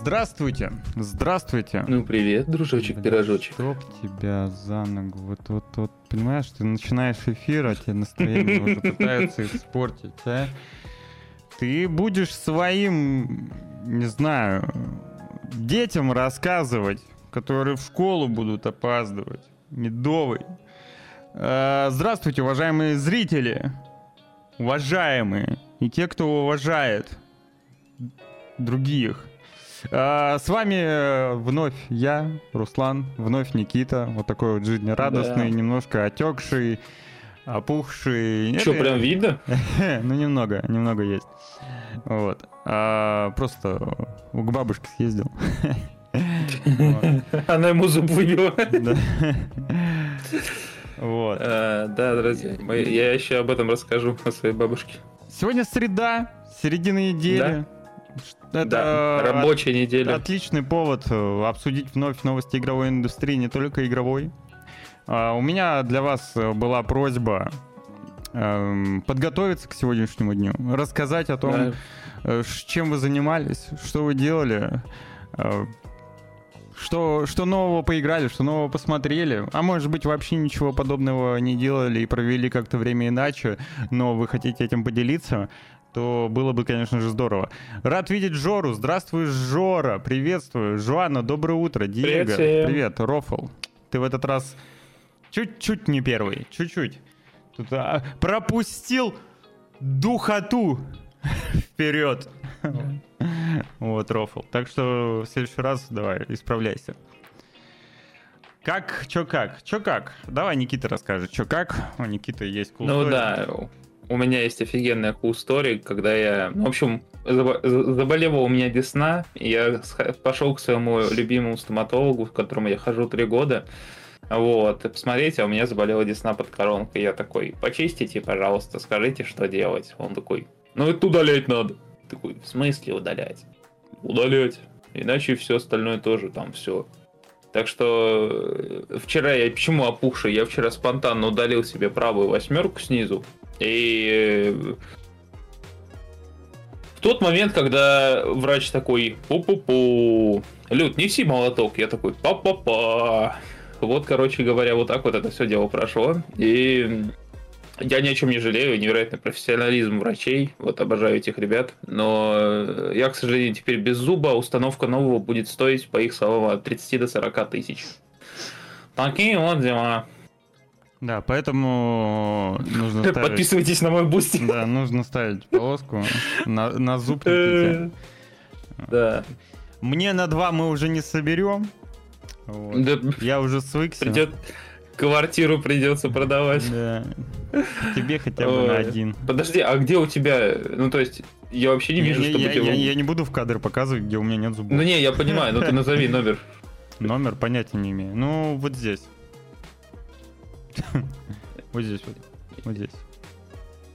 Здравствуйте, здравствуйте. Ну, привет, дружочек-пирожочек. Чтоб тебя за ногу, вот, вот, вот, понимаешь, ты начинаешь эфир, а тебе настроение уже пытаются испортить, а? Ты будешь своим, не знаю, детям рассказывать, которые в школу будут опаздывать, медовый. А, Здравствуйте, уважаемые зрители, уважаемые, и те, кто уважает других. А, С вами э, вновь я, Руслан, вновь Никита, вот такой вот жизнерадостный, Да. немножко отекший, опухший. Что, Это- прям видно? ну, немного, немного есть. Вот. А, просто к бабушке съездил. Она ему зуб выбила. Да. Вот. А, Да, друзья, мы- я еще об этом расскажу, о своей бабушке. Сегодня среда, середина недели. Это Да, от- рабочая неделя. Отличный повод э, обсудить вновь новости игровой индустрии, не только игровой. А, У меня для вас э, была просьба эм, подготовиться к сегодняшнему дню, рассказать о том, Да. э, чем вы занимались, что вы делали, что, что нового поиграли, что нового посмотрели, а может быть вообще ничего подобного не делали и провели как-то время иначе, но вы хотите этим поделиться, то было бы, конечно же, здорово. Рад видеть Жору. Здравствуй, Жора. Приветствую. Жуана, доброе утро. Диего, Привет всем. привет. Рофл. Ты в этот раз чуть-чуть не первый. Чуть-чуть. Тут, а, пропустил духоту вперед. Вот, Рофл. Так что в следующий раз давай, исправляйся. Как, чё как? Чё как? Давай Никита расскажет, чё как. У Никиты есть cool Ну да, у меня есть офигенная cool story, когда я, ну, в общем, забо- за- заболела у меня десна, и я пошел к своему любимому стоматологу, к которому я хожу три года. Вот, посмотрите, а у меня заболела десна под коронкой. Я такой, почистите, пожалуйста, скажите, что делать. Он такой, ну это удалять надо. Такой, в смысле удалять? Удалять. Иначе все остальное тоже там все. Так что э, вчера я почему опухший? Я вчера спонтанно удалил себе правую восьмерку снизу. И э, в тот момент, когда врач такой пу-пу-пу, Люд, неси молоток, я такой па-па-па. Вот, короче говоря, вот так вот это все дело прошло. И я ни о чем не жалею, невероятный профессионализм врачей, вот обожаю этих ребят, но я, к сожалению, теперь без зуба, установка нового будет стоить, по их словам, от 30 до 40 тысяч. Такие вот дела. Да, поэтому нужно ставить... Подписывайтесь на мой Boosty. Да, нужно ставить полоску на, на зуб. Э, Да. Мне на два мы уже не соберем. Вот. Да, Я уже свыкся. придет квартиру придется продавать. Да. Тебе хотя бы на один. Подожди, а где у тебя? Ну, то есть, я вообще не вижу, я- чтобы я- тебе... я- я не буду в кадр показывать, где у меня нет зубов. Ну не, я понимаю, но ты назови номер. Номер понятия не имею. Ну, вот здесь. Вот здесь вот. Вот здесь.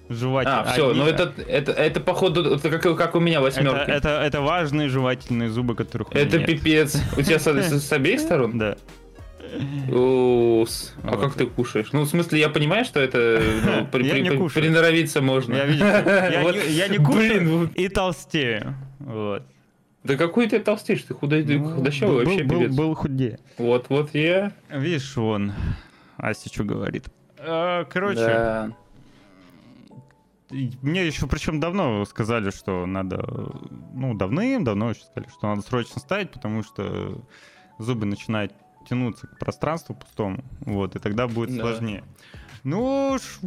Жевательные. А, все, ну это, это, это походу, это как, как у меня это, восьмерка. это, это важные жевательные зубы, которых у меня Это нет. пипец. У тебя с, обеих сторон? Да. Ус. А Вот. как ты кушаешь? Ну, в смысле, я понимаю, что это ну, при- при- при- приноровиться можно. Я, видишь, я, Вот, не, я не кушаю Блин, и толстею. Вот. да какой ты толстеешь, ты худой, Ну, худощавый был, вообще был, был худее. Вот, вот я. Видишь, он. Ася что говорит. А, Короче, Да. и мне еще причем давно сказали, что надо, ну, давным-давно еще сказали, что надо срочно ставить, потому что зубы начинают тянуться к пространству пустому, вот, и тогда будет Да. сложнее. Ну, ж,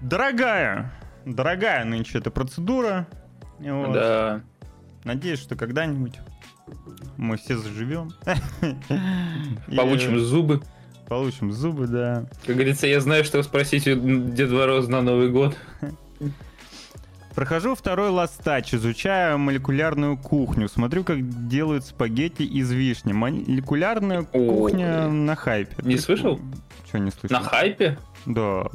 дорогая, дорогая нынче эта процедура. вот. Да. Надеюсь, что когда-нибудь мы все заживем. И Получим зубы. Получим зубы, да. Как говорится, я знаю, что спросить у Деда Мороза на Новый год. Прохожу второй ластач, изучаю молекулярную кухню. Смотрю, как делают спагетти из вишни. Молекулярная О, кухня блин. на хайпе. Не слышал? Что не слышал? На хайпе? Да,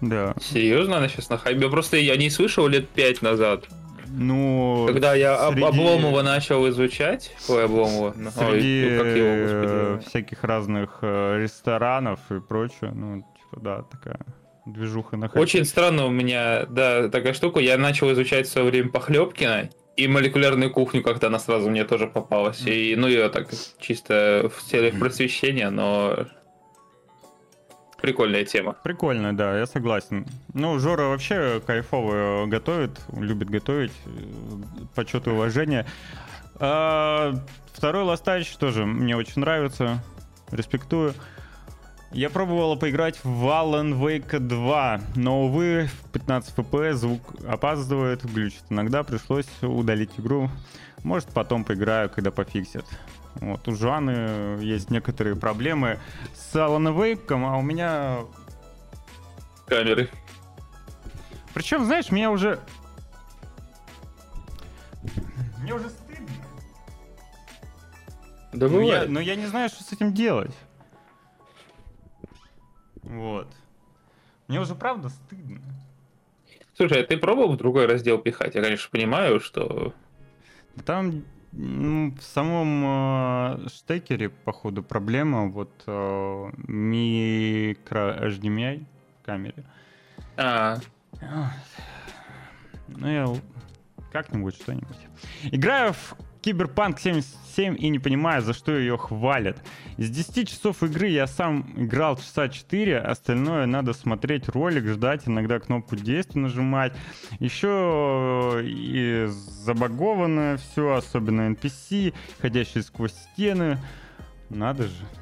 да. Серьезно, она сейчас на хайпе? Просто я не слышал лет пять назад. Ну, Когда я среди- Обломова начал изучать. Ой, Обломова. ну, ой, Среди ну, как его, э, господи. всяких разных э, ресторанов и прочее, ну, типа, да, такая движуха на хайпе. Очень странно у меня, да, такая штука. Я начал изучать в свое время Похлебкина, и молекулярную кухню, как-то она сразу мне тоже попалась. И, ну, ее так чисто в целях просвещения, но прикольная тема. Прикольно, да, я согласен. Ну, Жора вообще кайфово готовит, любит готовить, почет и уважение. А, второй Ластач тоже мне очень нравится, респектую. Я пробовала поиграть в Alan Wake 2, но, увы, в 15 FPS звук опаздывает, глючит иногда, пришлось удалить игру. Может, потом поиграю, когда пофиксят. Вот, у Жаны есть некоторые проблемы с Alan Wake, а у меня... Камеры. Причем, знаешь, меня уже... Мне уже стыдно. Да но, я, но я не знаю, что с этим делать. Вот. Мне уже правда стыдно. Слушай, а ты пробовал в другой раздел пихать? Я, конечно, понимаю, что... Там в самом э, штекере, походу, проблема. Вот э, микро HDMI в камере. А, Ну, я как-нибудь что-нибудь. Играю в Киберпанк 77 и не понимаю, за что ее хвалят. Из 10 часов игры я сам играл часа 4, остальное надо смотреть ролик, ждать, иногда кнопку действия нажимать. Еще и забагованное все, особенно NPC, ходящие сквозь стены. Надо же.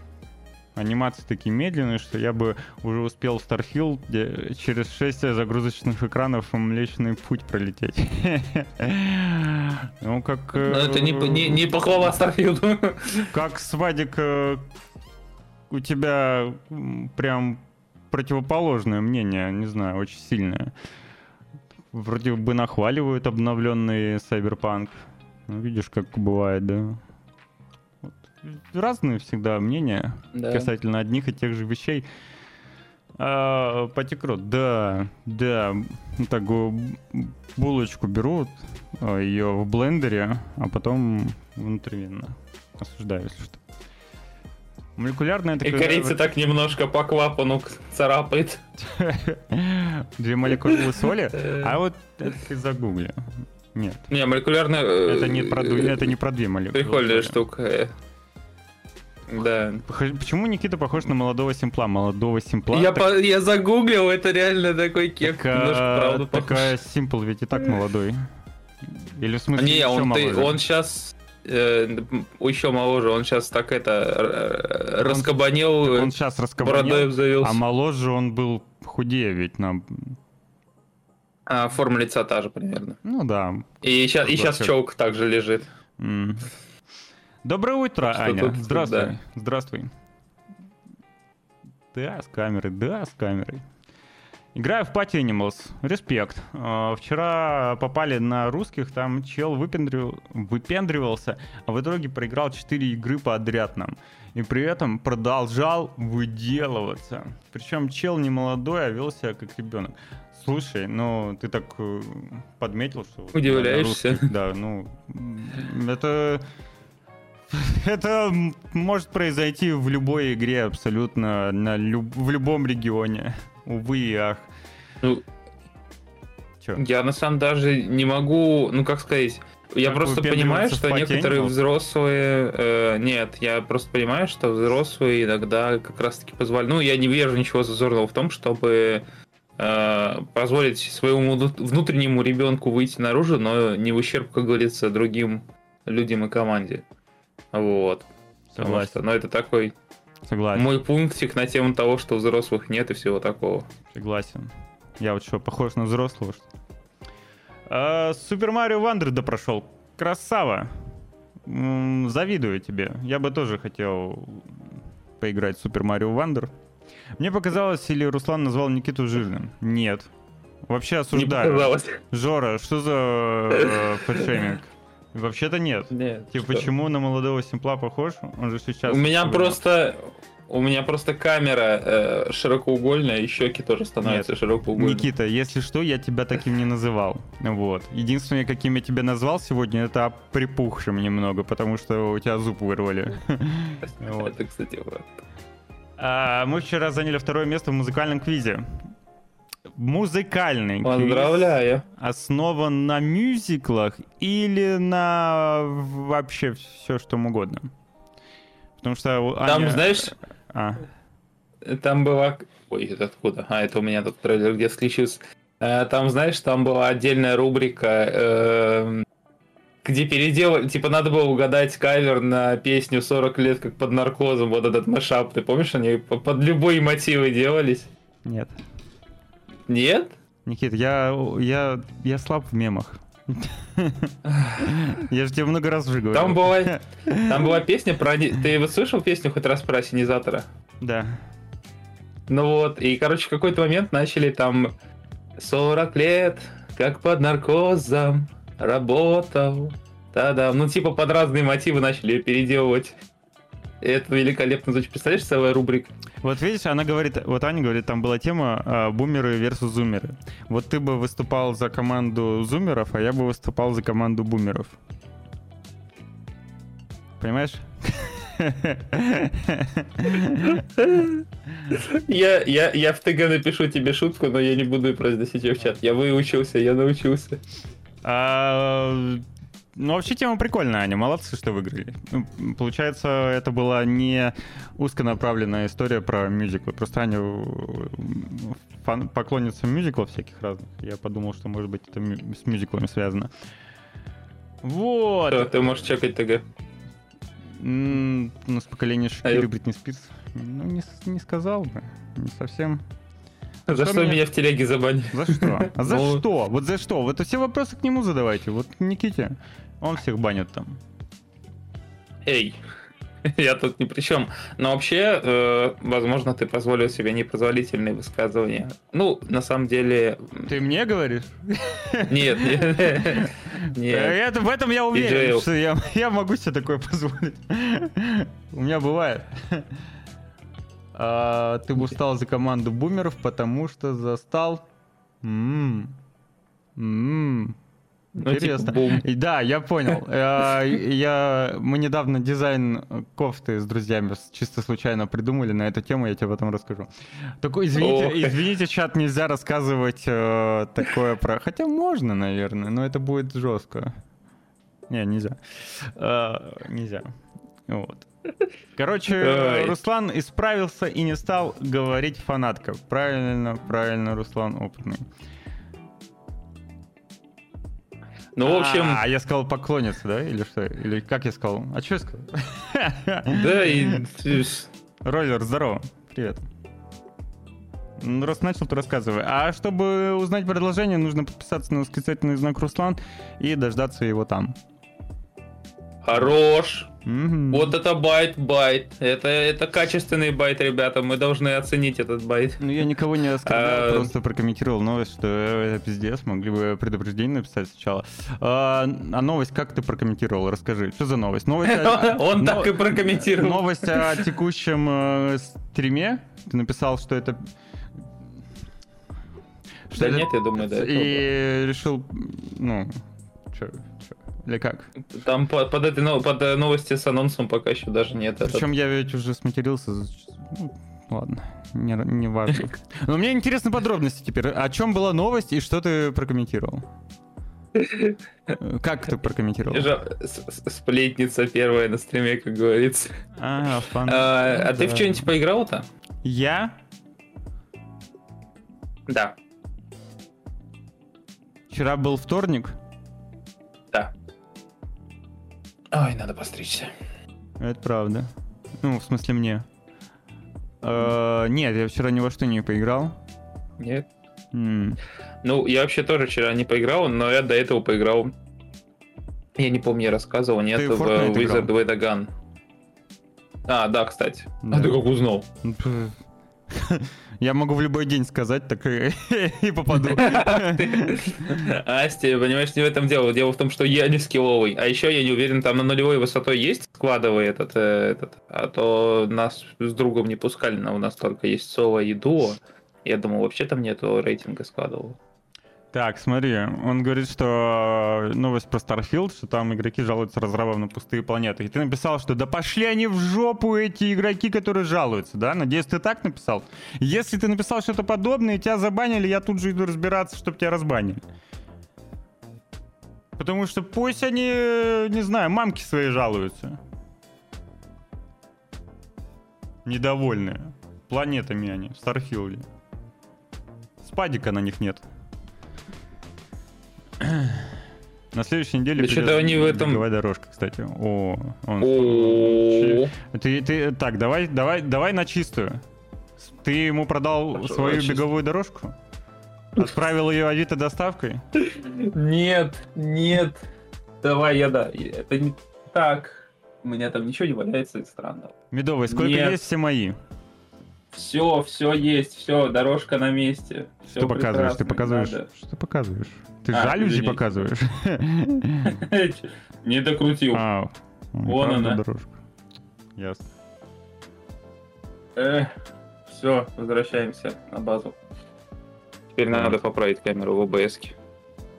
Анимации такие медленные, что я бы уже успел в Starfield через 6 загрузочных экранов Млечный Путь пролететь. Ну, как... ну это не, не, не э, похвала Старфилду. Как, Свадик, э, у тебя прям противоположное мнение, не знаю, очень сильное. Вроде бы нахваливают обновленный Cyberpunk. Ну, видишь, как бывает, да? Разные всегда мнения Да. касательно одних и тех же вещей. А, Патикрот, да, да. Ну, Так, э, булочку берут, ее в блендере, а потом внутривенно. Осуждаю, если что. Молекулярная это И корейцы так немножко по клапану царапает. Две молекулы соли, а вот это ты загугли. Нет, Не, молекулярная... э, это не про, ду- это не про две молекулы. Прикольная штука. Э. Да. Почему Никита похож на молодого симпла? Молодого симпла? Я, так- по- я загуглил, это реально такой кек. так, а, правда похож. такая симпл ведь и так молодой. Или в смысле Не, еще он, ты, он сейчас еще моложе, он сейчас так это э, раскабанил, Он сейчас бородой раскабанил, обзавелся. а моложе он был худее ведь на... А форма лица та же примерно. Ну да. И сейчас, и сейчас Вообще. челк также лежит. М. Доброе утро, Что Аня. тут, Здравствуй. да. Здравствуй. Да, с камерой, да, с камерой. Играю в Party Animals. Респект. А, Вчера попали на русских, там чел выпендрил- выпендривался, а в итоге проиграл 4 игры подряд нам. И при этом продолжал выделываться. Причем чел не молодой, а вел себя как ребенок. Слушай, ну ты так э, подметил, что... Удивляешься. русских, Да, ну... Это... Это может произойти в любой игре абсолютно, на люб- в любом регионе. Увы и ах. Ну, Чё? я на самом даже не могу, ну как сказать, я Как просто понимаю, что некоторые взрослые... э, нет, я просто понимаю, что взрослые иногда как раз-таки позволяют... Ну, я не вижу ничего зазорного в том, чтобы э, позволить своему внут- внутреннему ребенку выйти наружу, но не в ущерб, как говорится, другим людям и команде. Вот. Потому Согласен. что, ну, это такой Согласен. мой пунктик на тему того, что взрослых нет и всего такого. Согласен. Я вот что, похож на взрослого, что ли? А, Super Mario Wonder допрошел. Красава. М, Завидую тебе. Я бы тоже хотел поиграть в Super Mario Wonder. Мне показалось, или Руслан назвал Никиту жирным. Нет. Вообще Не осуждаю. показалось. Жора, что за э? Вообще-то нет. Нет. Типа, что? почему на молодого симпла похож? Он же сейчас... У меня особенно- просто у меня просто камера э, широкоугольная, и щеки тоже становятся широкоугольными. Никита, если что, я тебя таким не называл. Вот. Единственное, каким я тебя назвал сегодня, это припухшим немного, потому что у тебя зуб вырвали. Это, кстати, вот. А, Мы вчера заняли второе место в музыкальном квизе. Музыкальный Поздравляю. основан на мюзиклах или на вообще все, что угодно? Потому что... Там, Аня... знаешь... А. Там была... Ой, это откуда? А, это у меня тут трейлер где включился. Э, там, знаешь, там была отдельная рубрика, э, где переделали, типа, надо было угадать кавер на песню 40 лет как под наркозом, вот этот машап. Ты помнишь, они под любые мотивы делались? Нет. Нет? Никит, я, я, я слаб в мемах. Я же тебе много раз уже говорил. Там была, там была песня про... Ты вот слышал песню хоть раз про осенизатора? Да. Ну вот, и, короче, в какой-то момент начали там 40 лет, как под наркозом, работал. Да-да, ну типа под разные мотивы начали переделывать. Это великолепно звучит. Представляешь, целая рубрика? Вот видишь, она говорит, вот Аня говорит, там была тема э, бумеры versus зумеры. Вот ты бы выступал за команду зумеров, а я бы выступал за команду бумеров. Понимаешь? Я, я, я в ТГ напишу тебе шутку, но я не буду произносить ее в чат. Я выучился, я научился. Ну, вообще тема прикольная, Аня. Молодцы, что выиграли. Ну, получается, это была не узконаправленная история про мюзиклы. Просто Аня фан, поклонница мюзиклов всяких разных. Я подумал, что, может быть, это с мюзиклами связано. Вот. Что, ты можешь чекать ТГ. У нас поколение Шакиры, а Бритни Спирс. Ну, не, не сказал бы. Не совсем. За что, что меня... меня в телеге забанили? За что? А за ну... что? Вот за что? Вот все вопросы к нему задавайте. Вот Никите. Он всех банит там. Эй, я тут ни при чем. Но вообще, э, возможно, ты позволил себе непозволительные высказывания. Ну, на самом деле... Ты мне говоришь? Нет, нет. нет. Это, в этом я уверен, что я, я могу себе такое позволить. У меня бывает. А, ты бы устал за команду бумеров, потому что застал... М-м. М-м. Ну, Интересно. Типа, бум. Да, я понял. Э, я, мы недавно дизайн кофты с друзьями чисто случайно придумали на эту тему, я тебе об этом расскажу. Такой, извините, извините, чат, нельзя рассказывать э, такое про... Хотя можно, наверное, но это будет жестко. Не, нельзя. Э, нельзя. Вот. Короче, Ой. Руслан исправился и не стал говорить фанатка. Правильно, правильно, Руслан опытный. Ну, в общем... А, я сказал поклонница, да? Или что? Или как я сказал? А что я сказал? Да, и... Роллер, здорово. Привет. Ну, раз начал, то рассказывай. А чтобы узнать продолжение, нужно подписаться на восклицательный знак Руслан и дождаться его там. Хорош. Угу. Вот это байт-байт. Это, это качественный байт, ребята. Мы должны оценить этот байт. Ну, я никого не оскорблял, а... просто прокомментировал новость, что это пиздец. Могли бы предупреждение написать сначала. А, а новость как ты прокомментировал? Расскажи. Что за новость? Новость Он так и прокомментировал. Новость о текущем э, стриме. Ты написал, что это... да нет, я думаю, да. И решил, ну, что, или как? Там под, под этой под э, новости с анонсом пока еще даже нет. Причем этот... я ведь уже сматерился. Ну, ладно, не, не важно. Но мне интересны подробности теперь. О чем была новость и что ты прокомментировал? Как ты прокомментировал? Сплетница первая на стриме, как говорится. А, фан... а, а ты в что-нибудь поиграл-то? Я? Да. Вчера был вторник. Ой, надо постричься. Это правда. Ну, в смысле мне. Э, нет, я вчера ни во что не поиграл. Нет. Ну, я вообще тоже вчера не поиграл, но я до этого поиграл. Я не помню, я рассказывал, нет, в Wizard with a Gun. А, да, кстати. А ты как узнал? Я могу в любой день сказать, так и, и попаду. Асти, понимаешь, не в этом дело. Дело в том, что я не скилловый. А еще я не уверен, там на нулевой высотой есть складовый этот, э, этот. А то нас с другом не пускали, но у нас только есть соло и дуо. Я думал, вообще там нету рейтинга складового. Так, смотри, он говорит, что новость про Starfield, что там игроки жалуются разрабам на пустые планеты. И ты написал, что да пошли они в жопу, эти игроки, которые жалуются, да? Надеюсь, ты так написал? Если ты написал что-то подобное, и тебя забанили, я тут же иду разбираться, чтобы тебя разбанили. Потому что пусть они, не знаю, мамки свои жалуются. Недовольные. Планетами они в Старфилде. Спадика на них нет. На следующей неделе Да что-то они в этом- беговая дорожка, кстати. О, он... О, Ты, ты, так, давай, давай, давай на чистую. Ты ему продал Хорошо, свою чистую. беговую дорожку? Отправил ее Авито доставкой? Нет, нет. Давай я да. Это не так. У меня там ничего не валяется из странного. Медовый, сколько Нет. есть все мои? Все, все есть, все, дорожка на месте. Всё Что показываешь? Ты показываешь? надо. Что ты показываешь? Ты А, жалюзи извините. показываешь? Не докрутил. А, Вон она. дорожка. Ясно. все, возвращаемся на базу. Теперь надо поправить камеру в ОБС.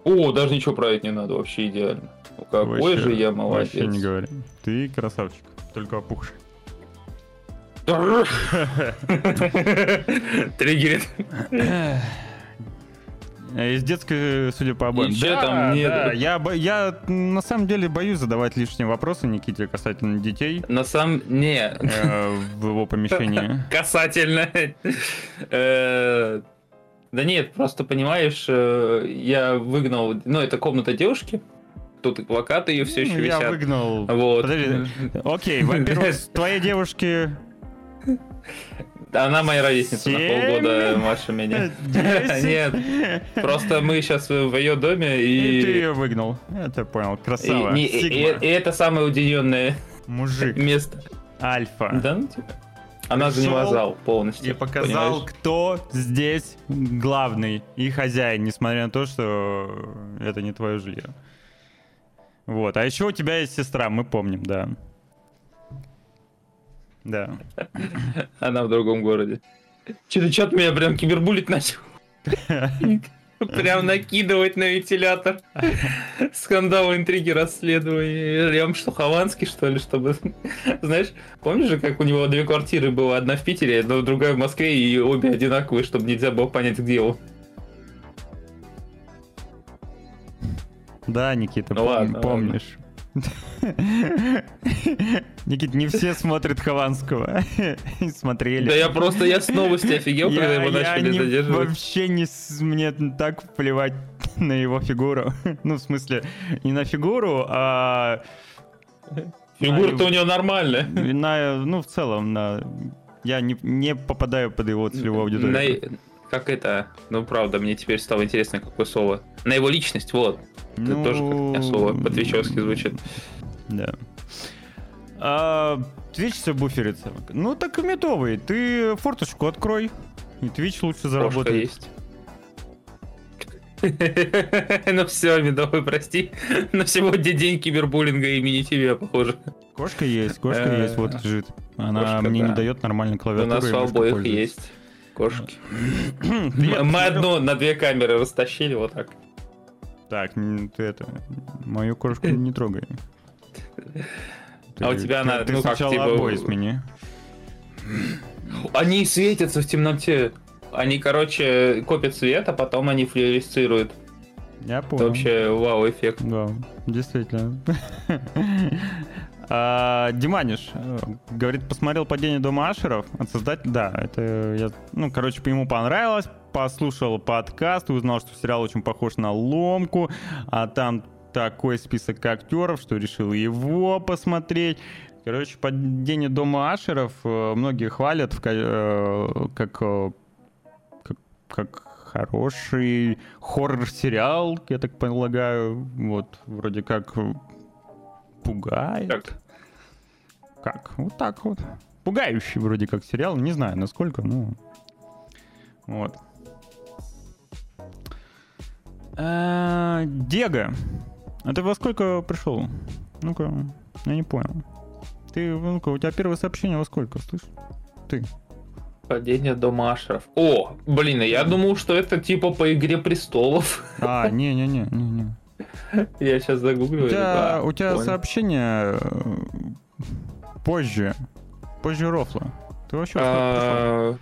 О, даже ничего править не надо, вообще идеально. Ну, какой Вообще- же я Вообще не молодец. говори. Ты красавчик, только опухший. Триггерит. Э, Из детской, судя по обоим. И чё там нет? да, я, я на самом деле боюсь задавать лишние вопросы Никите касательно детей На самом... Не, э, в его помещении. касательно. Э, Да нет, просто понимаешь, э, я выгнал... Ну, это комната девушки. Тут и плакаты ее все еще Ну, Я висят. выгнал. Вот. Подожди. Окей, во-первых, твоей девушки Она моя ровесница на Семь? полгода младше меня. десять. Нет, просто мы сейчас в ее доме И ты и... ее выгнал. Это понял. И, Красава. не- и- Сигма. и это самое уединенное Мужик. место. Альфа. Да, ну типа. Она заняла зал полностью. И показал, понимаешь? кто здесь главный и хозяин, несмотря на то, что это не твое жилье. Вот. А еще у тебя есть сестра, мы помним, да. Да. Она в другом городе. Че-то что-то меня прям кибербулить начал. Прям накидывать на вентилятор. Скандалы, интриги, расследования. Я вам что, Хованский, что ли, чтобы... Знаешь, помнишь же, как у него две квартиры было? Одна в Питере, одна другая в Москве, и обе одинаковые, чтобы нельзя было понять, где он. Да, Никита, Ну пом- ладно, помнишь. Никит, не все смотрят Хованского. Смотрели. Да я просто, я с новости офигел, когда его начали задерживать. Вообще не... Мне так плевать на его фигуру. Ну, в смысле, не на фигуру, а... Фигура-то у него нормальная. на, ну, в целом, на... Я не, не попадаю под его целевую аудиторию. Как это? Ну, правда, мне теперь стало интересно, какое слово. На его личность, вот. Это Ну, тоже как слово по-твичевски звучит. Да. А, Twitch все буферится. Ну так и медовый. Ты форточку открой. И Twitch лучше заработает. есть. Ну все, медовый, прости. На сегодня день кибербуллинга имени тебя, похоже. Кошка есть, кошка Э, есть, вот лежит. Она мне не да. дает нормальной У клавиатуры. нас и у обоих есть кошки. Мы одну на две камеры растащили вот так. Так, ты это, мою кошку не трогай. А у тебя она, Ты ну как, сначала типа, обои смени. Они светятся в темноте. Они, короче, копят свет, а потом они флуоресцируют. Я Это понял. вообще вау-эффект. Да, действительно. А, Диманиш э, говорит, посмотрел падение дома Ашеров от создателя. Да, это я, ну, короче, ему понравилось. Послушал подкаст, узнал, что сериал очень похож на ломку, а там такой список актеров, что решил его посмотреть. Короче, падение дома Ашеров э, многие хвалят в э, как, как, как хороший хоррор-сериал, я так полагаю. Вот, вроде как пугает. Так. Как? Вот так вот. Пугающий вроде как сериал. Не знаю, насколько, ну... Вот. А, Диего, а ты во сколько пришел? Ну-ка, я не понял. Ты, ну-ка, у тебя первое сообщение во сколько, слышь? Ты. Падение домашеров. О, блин, я думал, что это типа по Игре Престолов. А, не-не-не, не-не. Я сейчас загуглю. У тебя, да, у тебя понял. сообщение э, позже. Позже рофла. Ты вообще А,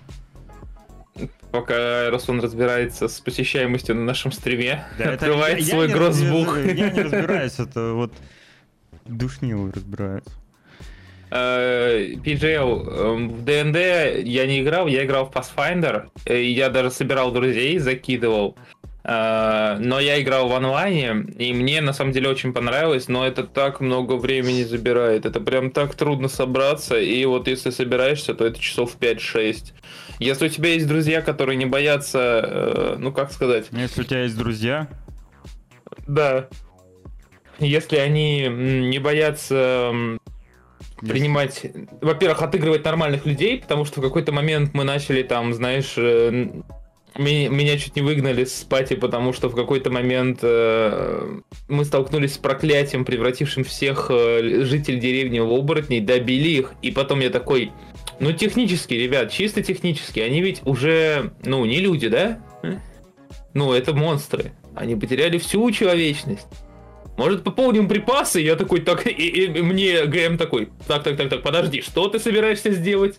Пока Руслан разбирается с посещаемостью на нашем стриме, Да, это открывает я- я свой гроссбук. разбираюсь, Я не разбираюсь, это вот душнилы разбираются. Э, PGL, эм, в ДНД я не играл, я играл в Pathfinder, э, я даже собирал друзей, закидывал. Э, Но я играл в онлайне, и мне на самом деле очень понравилось, но это так много времени забирает. Это прям так трудно собраться, и вот если собираешься, то это часов 5-6. Если у тебя есть друзья, которые не боятся, э, ну как сказать, Если у тебя есть друзья, да, если они не боятся принимать, во-первых, отыгрывать нормальных людей, потому что в какой-то момент мы начали там, знаешь, э, ми- меня чуть не выгнали с пати, потому что в какой-то момент э, мы столкнулись с проклятием, превратившим всех э, жителей деревни в оборотней, добили их, и потом я такой, ну технически, ребят, чисто технически, они ведь уже, ну, не люди, да? Ну, это монстры. Они потеряли всю человечность. Может, пополним припасы? Я такой, так, и, и мне ГМ такой, так, так, так, так, подожди, что ты собираешься сделать?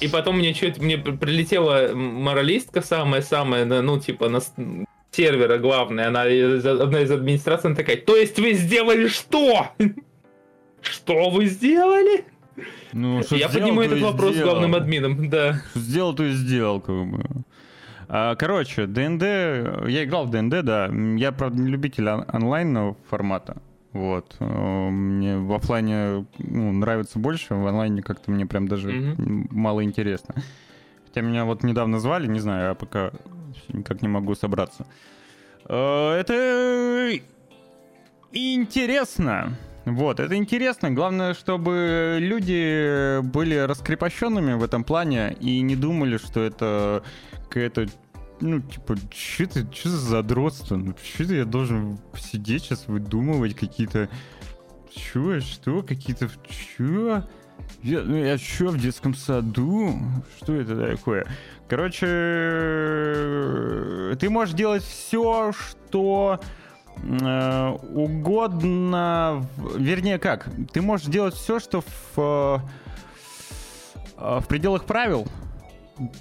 И потом мне что-то, мне при- прилетела моралистка самая-самая, ну, типа, на сервера главная, она одна из администраций, она такая, то есть вы сделали что? Что вы сделали? ну, что Я сделал, поднимаю то этот вопрос сделал. главным админом, да. Что сделал, то и сделал, как бы. А, Короче, ДНД, я играл в ДНД, да. Я, правда, не любитель он- онлайнного формата. Вот. Э, Мне в оффлайне ну, нравится больше, в онлайне как-то мне прям даже м, мало интересно. Хотя меня вот недавно звали, не знаю, я пока никак не могу собраться. Э, Это интересно. Вот, это интересно. Главное, чтобы люди были раскрепощенными в этом плане и не думали, что это какая-то ну, типа, что это, что за задротство? Ну, что я должен сидеть сейчас выдумывать какие-то... Чё, что, какие-то... Чё? Я, ну, я чё, в детском саду? Что это такое? Короче, ты можешь делать все, что э, угодно. Вернее, как? Ты можешь делать все, что в, э, в пределах правил.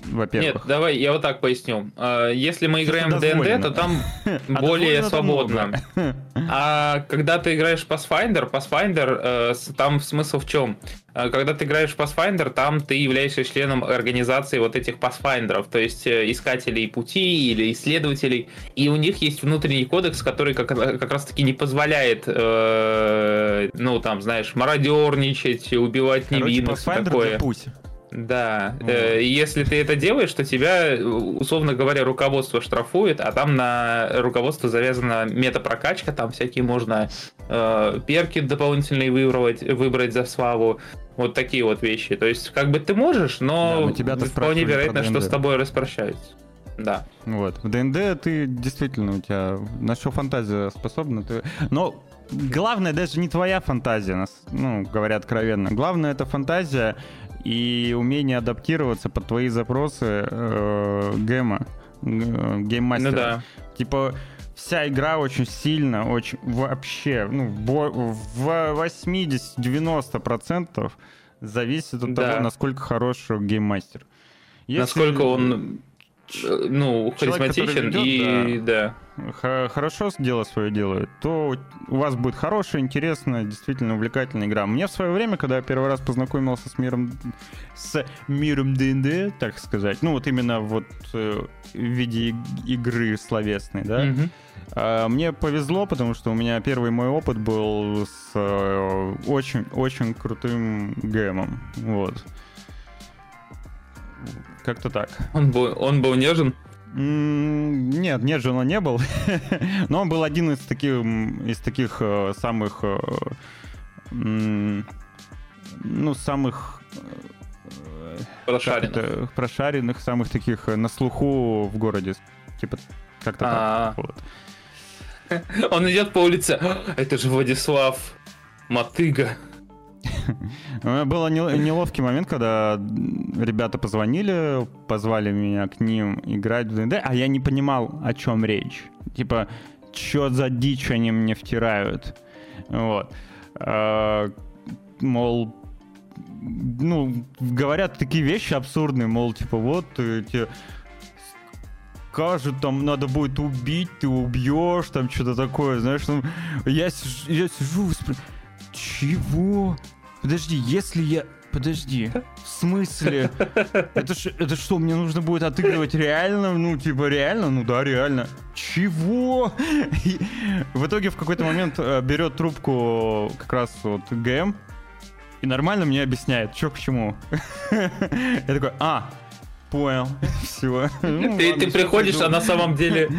Во-первых. Нет, давай я вот так поясню. А, Если мы играем в. ДНД, то там А более там свободно. много. А когда ты играешь в Pathfinder, Pathfinder, э, там смысл в чем? Э, Когда ты играешь в Pathfinder, там ты являешься членом организации вот этих Pathfinderов, то есть э, искателей пути или исследователей, и у них есть внутренний кодекс, который как, как раз-таки не позволяет, э, ну там, знаешь, мародерничать, убивать Короче, невинных, Pathfinder такое. для пуси. Да, э, и если ты это делаешь, то тебя, условно говоря, руководство штрафует, а там на руководство завязана метапрокачка, там всякие можно э, перки дополнительные выбрать, выбрать за славу, вот такие вот вещи. То есть, как бы ты можешь, но, Да, но тебя-то вполне вероятно, что с тобой распрощаются. Да. Вот. В ДНД ты действительно у тебя на что фантазия способна. Ты... Но главное даже не твоя фантазия, ну, говоря откровенно. Главное это фантазия и умение адаптироваться под твои запросы э, гейма, г- гейммастера. Ну да. Типа вся игра очень сильно, очень вообще, ну, в 80-90% зависит от Да. того, насколько хороший гейммастер. Если- Насколько он, э, ну, Человек, харизматичен ведет, и, да. х- хорошо дело свое делает, то у вас будет хорошая, интересная, действительно увлекательная игра. Мне в свое время, когда я первый раз познакомился с миром, с миром ДНД, так сказать, ну вот именно вот э, в виде иг- игры словесной, да, а, Мне повезло, потому что у меня первый мой опыт был с э, очень-очень крутым гемом. Вот. Как-то так. Он был, он был нежен. Нет, нет же, он не был. Но он был один из таких, из таких э, самых, э, ну, самых э, Прошаренных. прошаренных, самых таких на слуху в городе. Типа, как-то А. так. Вот. Он идет по улице. «А, Это же Владислав Мотыга. Был неловкий момент, когда ребята позвонили, позвали меня к ним играть в ДНД, а я не понимал, о чем речь. Типа, что за дичь они мне втирают. Вот. А, мол, ну, говорят такие вещи абсурдные, мол, типа, вот, тебе скажут, там, надо будет убить, ты убьешь, там, что-то такое, знаешь, ну, я, сижу, я сижу, чего? Подожди, если я... Подожди, в смысле? Это, ж, это что, мне нужно будет отыгрывать реально? Ну, типа, реально? Ну да, реально. Чего? И в итоге в какой-то момент э, берет трубку как раз вот ГМ и нормально мне объясняет, что к чему. Я такой, а, понял, все. Ну, ты, ты приходишь, а на самом деле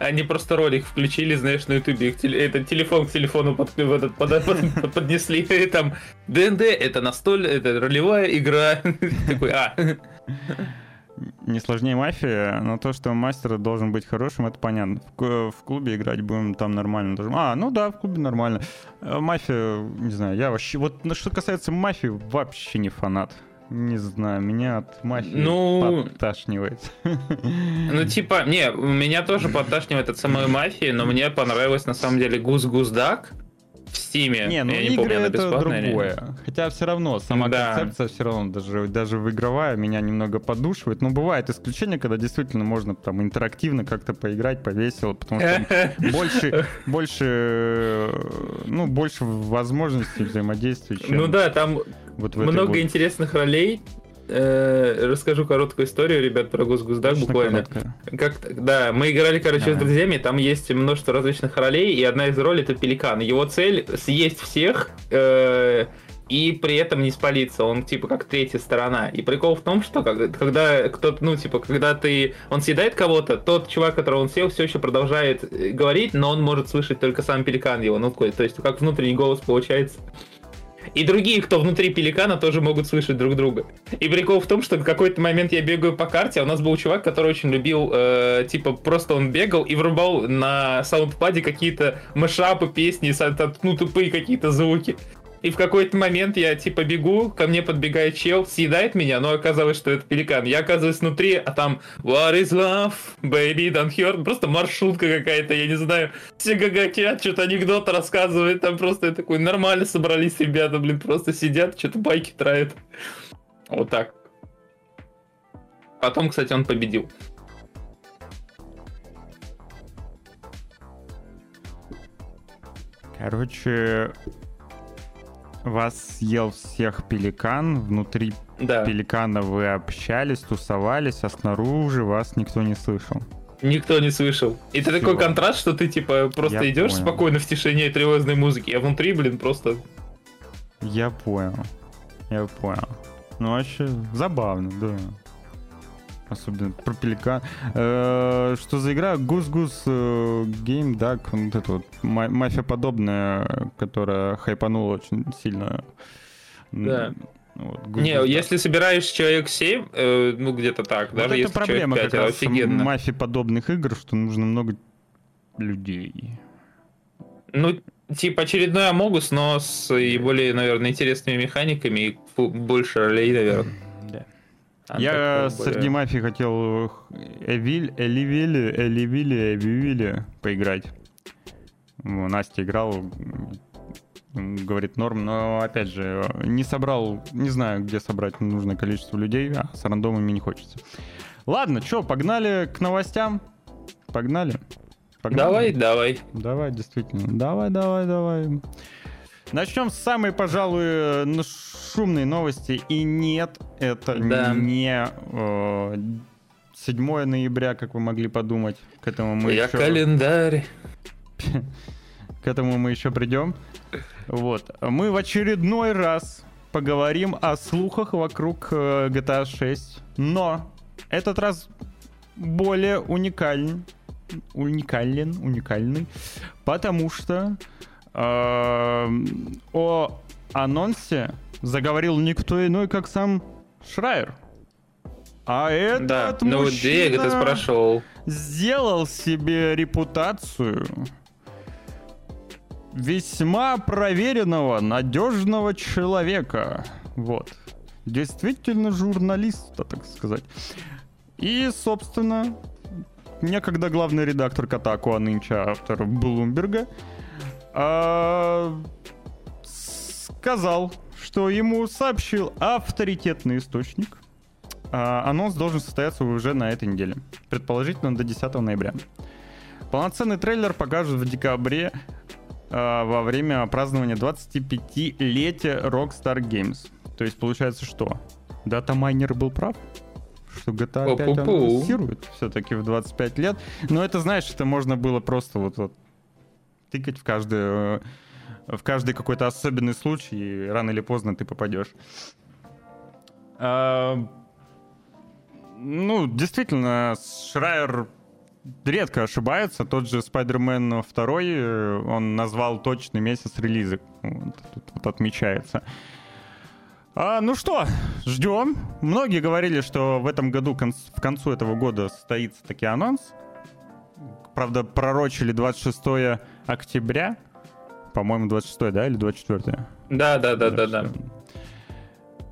они просто ролик включили, знаешь, на ютубе, это телефон к телефону под, под, под, под, поднесли, и там ДНД, это настольная, это ролевая игра. Такой, а. Не сложнее мафия, но то, что мастер должен быть хорошим, это понятно. В, в клубе играть будем там нормально. А, ну да, в клубе нормально. Э, мафия, не знаю, я вообще... Вот что касается мафии, вообще не фанат. Не знаю, меня от мафии ну... подташнивает. Ну, типа, не, меня тоже подташнивает от самой мафии, но мне понравилось на самом деле Гус Гус Дак в Стиме. Не, ну я не помню, это другое. Или... Хотя все равно, сама да. концепция все равно, даже, даже в игровая, меня немного подушивает. Но бывает исключение, когда действительно можно там интерактивно как-то поиграть, повесело, потому что больше, больше, ну, больше возможностей взаимодействия. Ну да, там вот много интересных ролей, э, расскажу короткую историю, ребят, про Госгуздак буквально. Как, да, мы играли, короче, с друзьями, там есть множество различных ролей, и одна из ролей это пеликан. Его цель съесть всех, э, и при этом не спалиться. Он типа как третья сторона. И прикол в том, что когда, когда кто-то, ну, типа, когда ты. Он съедает кого-то, тот чувак, которого он съел, все еще продолжает э, говорить, но он может слышать только сам пеликан его. Ну, то есть, как внутренний голос получается. И другие, кто внутри пеликана, тоже могут слышать друг друга. И прикол в том, что в какой-то момент я бегаю по карте, а у нас был чувак, который очень любил, э, типа, просто он бегал и врубал на саундпаде какие-то мышапы, песни, ну, тупые какие-то звуки. И в какой-то момент я типа бегу, ко мне подбегает чел, съедает меня, но оказалось, что это пеликан. Я оказываюсь внутри, а там What is love, baby, don't hurt. Просто маршрутка какая-то, я не знаю. Все гагатят, что-то анекдоты рассказывают. Там просто такой нормально собрались ребята, блин, просто сидят, что-то байки травят. Вот так. Потом, кстати, он победил. Короче, вас съел всех пеликан, внутри да. пеликана вы общались, тусовались, а снаружи вас никто не слышал. Никто не слышал. И это такой контраст, что ты типа просто Я идешь понял. спокойно в тишине тревожной музыки, а внутри, блин, просто. Я понял. Я понял. Ну, вообще, забавно, да. Особенно про пеликан. Э, что за игра? Goose Goose game, да, вот это вот мафия подобная, которая хайпанула очень сильно. Да. Вот, не, если собираешь человек 7, э, ну где-то так, вот даже это если проблема человек 5, как офигенно. мафии подобных игр, что нужно много людей. Ну, типа очередной Амогус, но с и более, наверное, интересными механиками и больше ролей, наверное. Я более... среди мафии хотел Эвиль, Эливили, Эливили, Эвивили поиграть. Настя играл, говорит норм, но опять же, не собрал, не знаю, где собрать нужное количество людей, а с рандомами не хочется. Ладно, что, погнали к новостям? Погнали? погнали? Давай, давай. Давай, действительно. Давай, давай, давай. Начнем с самой, пожалуй, шумной новости. И нет, это да. не э, 7 ноября, как вы могли подумать. К этому мы Я еще... календарь. К этому мы еще придем. Вот. Мы в очередной раз поговорим о слухах вокруг э, GTA 6. Но этот раз более уникален. Уникален, уникальный. Потому что Эм, о анонсе заговорил никто иной, как сам Шрайер. А этот да. ну, ты спрашивал. сделал себе репутацию весьма проверенного, надежного человека. Вот. Действительно журналиста, так сказать. И, собственно, некогда главный редактор Катаку, а нынче автор Блумберга, а, сказал, что ему сообщил авторитетный источник. А, анонс должен состояться уже на этой неделе, предположительно до 10 ноября. Полноценный трейлер покажут в декабре а, во время празднования 25-летия Rockstar Games. То есть получается что? Дата майнер был прав? Что GTA 5 анонсирует все-таки в 25 лет. Но это, знаешь, это можно было просто вот, вот тыкать в каждый, в каждый какой-то особенный случай, рано или поздно ты попадешь. А, ну, действительно, Шрайер редко ошибается. Тот же Spider-Man 2, э, он назвал точный месяц релиза. Вот, тут вот отмечается. А, ну что, ждем. Многие говорили, что в этом году, в концу этого года состоится таки анонс. Правда, пророчили 26 октября. По-моему, 26, да, или 24? Да, да, да, да, да.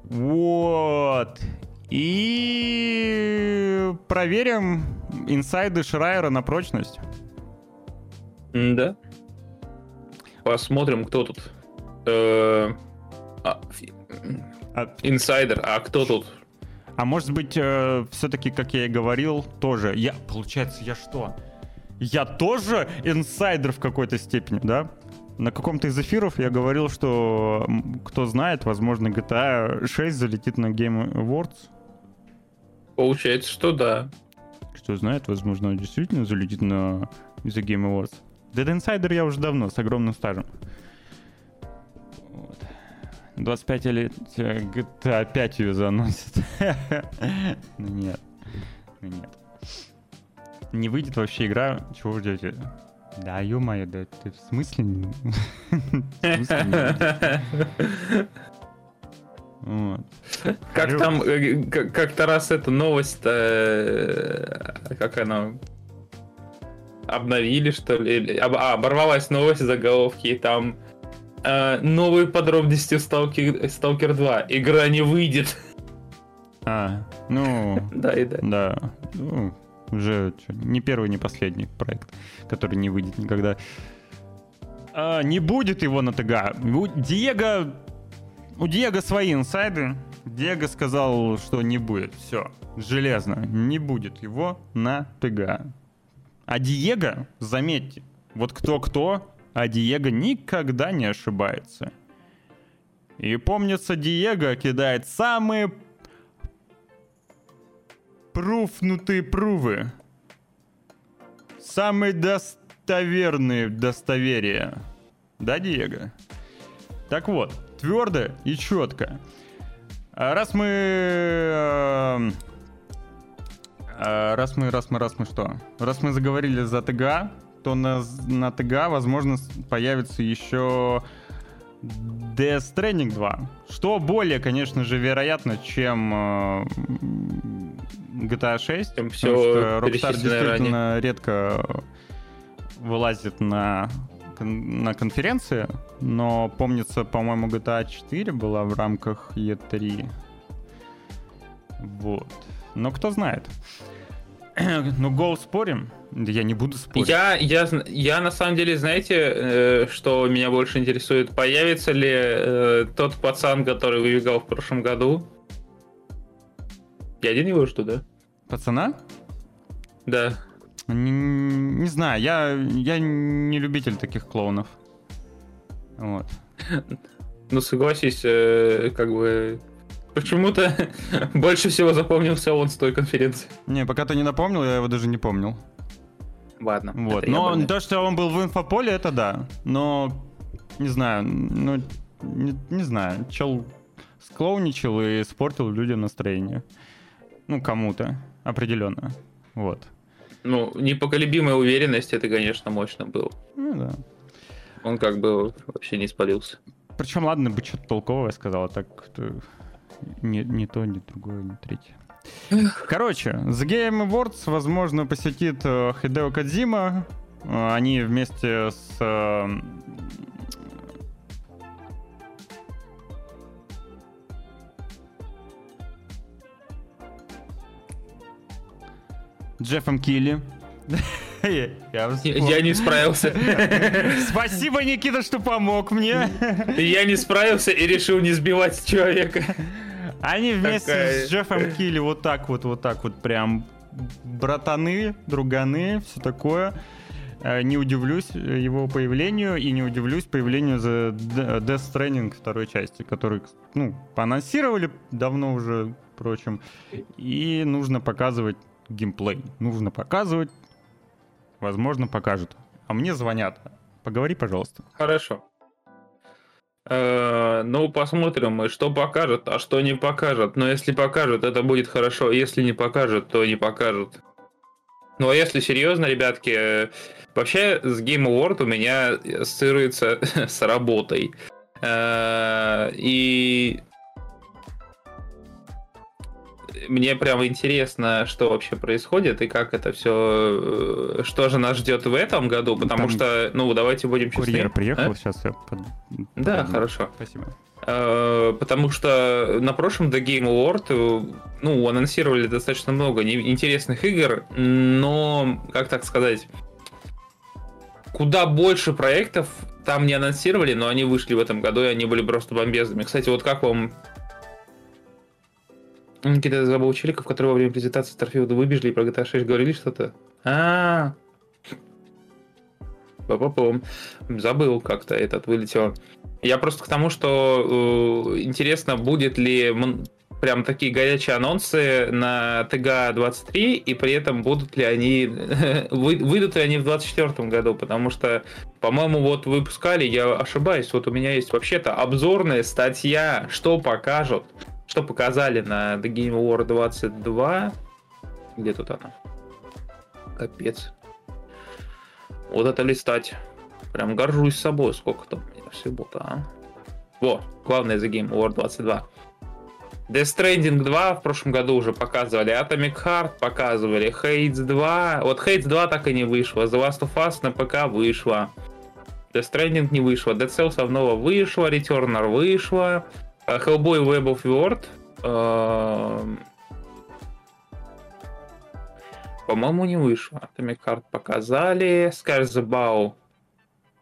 Вот. И проверим инсайды Шрайера на прочность. Да. Посмотрим, кто тут. Э, а, а инсайдер, а кто тут? А может быть, э, все-таки, как я и говорил, тоже. Я, получается, я что? Я тоже инсайдер в какой-то степени, да? На каком-то из эфиров я говорил, что кто знает, возможно, GTA 6 залетит на Game Awards. Получается, что да. Кто знает, возможно, действительно залетит на The Game Awards. Dead Insider я уже давно, с огромным стажем. Вот. 25 лет GTA 5 ее заносит. ну нет. Ну нет. Не выйдет вообще игра, чего вы ждете? Да, ё-моё, да ты в смысле? Вот. Как там, э, как-то раз эта новость, э, как она, обновили, что ли? А, оборвалась новость заголовки, и там э, новые подробности Stalker, Stalker 2. Игра не выйдет. А, ну... да, и да. Да. Уже не первый, не последний проект, который не выйдет никогда. А, не будет его на ТГ. Диего у Диего свои инсайды. Диего сказал, что не будет. Все, железно. Не будет его на ТГ. А Диего, заметьте, вот кто-кто, а Диего никогда не ошибается. И помнится, Диего кидает самые пруфнутые прувы. Самые достоверные достоверия. Да, Диего? Так вот, твердо и четко. А раз мы... Э, э, раз мы, раз мы, раз мы что? Раз мы заговорили за ТГА, то на, на ТГА, возможно, появится еще Death Stranding 2. Что более, конечно же, вероятно, чем э, GTA 6. Чем все что Rockstar действительно ранее. редко вылазит на на конференции, но помнится, по-моему, GTA 4 была в рамках E3. Вот. Но кто знает. ну, гол спорим? Я не буду спорить. Я, я, я на самом деле, знаете, э, что меня больше интересует? Появится ли э, тот пацан, который выбегал в прошлом году? Я один его жду, да? Пацана? Да. Не, не знаю, я, я не любитель таких клоунов. Вот. Ну, согласись, э, как бы Почему-то больше всего запомнился он с той конференции. Не, пока ты не напомнил, я его даже не помнил. Ладно. Вот. Но то, что он был в инфополе, это да. Но не знаю, ну не, не знаю, чел склоуничал и испортил людям настроение. Ну, кому-то, определенно. Вот. Ну, непоколебимая уверенность, это, конечно, мощно было. Ну да. Он как бы вообще не спалился. Причем, ладно, бы что-то толковое сказал, а так не, не то, не другое, не третье. Короче, The Game Awards, возможно, посетит э, Хидео Кадзима. Э, они вместе с Джеффом Килли. Я, я не справился. Спасибо, Никита, что помог мне. Я не справился и решил не сбивать человека. Они вместе Такая... с Джеффом Килли вот так вот, вот так вот прям братаны, друганы, все такое. Э, не удивлюсь его появлению и не удивлюсь появлению за Death Stranding второй части, который, ну, поанонсировали давно уже, впрочем, и нужно показывать геймплей. Нужно показывать, возможно, покажут. А мне звонят. Поговори, пожалуйста. Хорошо. Э, ну, посмотрим, что покажет, а что не покажет. Но если покажет, это будет хорошо. Если не покажет, то не покажет. Ну, а если серьезно, ребятки, вообще с Game Award у меня ассоциируется с работой. Э, и мне прямо интересно, что вообще происходит и как это все, э, что же нас ждет в этом году, потому Там что, ну, давайте будем честны. Курьер приехал, а? сейчас я под... Да, под... хорошо. Спасибо. Э, потому что на прошлом The Game Award, э, ну, анонсировали достаточно много интересных игр, но, как так сказать, куда больше проектов там не анонсировали, но они вышли в этом году, и они были просто бомбезными. Кстати, вот как вам Никита забыл челиков, которые во время презентации Starfield выбежали и про GTA 6 говорили что-то. А, Па-па-пум. Забыл как-то этот вылетел. Я просто к тому, что э, интересно, будет ли прям такие горячие анонсы на ТГ-23, и при этом будут ли они, выйдут ли они в 2024 году, потому что, по-моему, вот выпускали, я ошибаюсь, вот у меня есть вообще-то обзорная статья, что покажут что показали на The Game Award 22. Где тут она? Капец. Вот это листать. Прям горжусь собой, сколько там всего-то, а. Во, главное The Game Award 22. Death Stranding 2 в прошлом году уже показывали, Atomic Heart показывали, Hades 2, вот Hades 2 так и не вышло, The Last of Us на ПК вышла, Death Stranding не вышло, Dead Cells давно вышла, Returner вышла, Hellboy Web of Word. Эм, по-моему, не вышло. Atomic Heart показали. Скарзабау.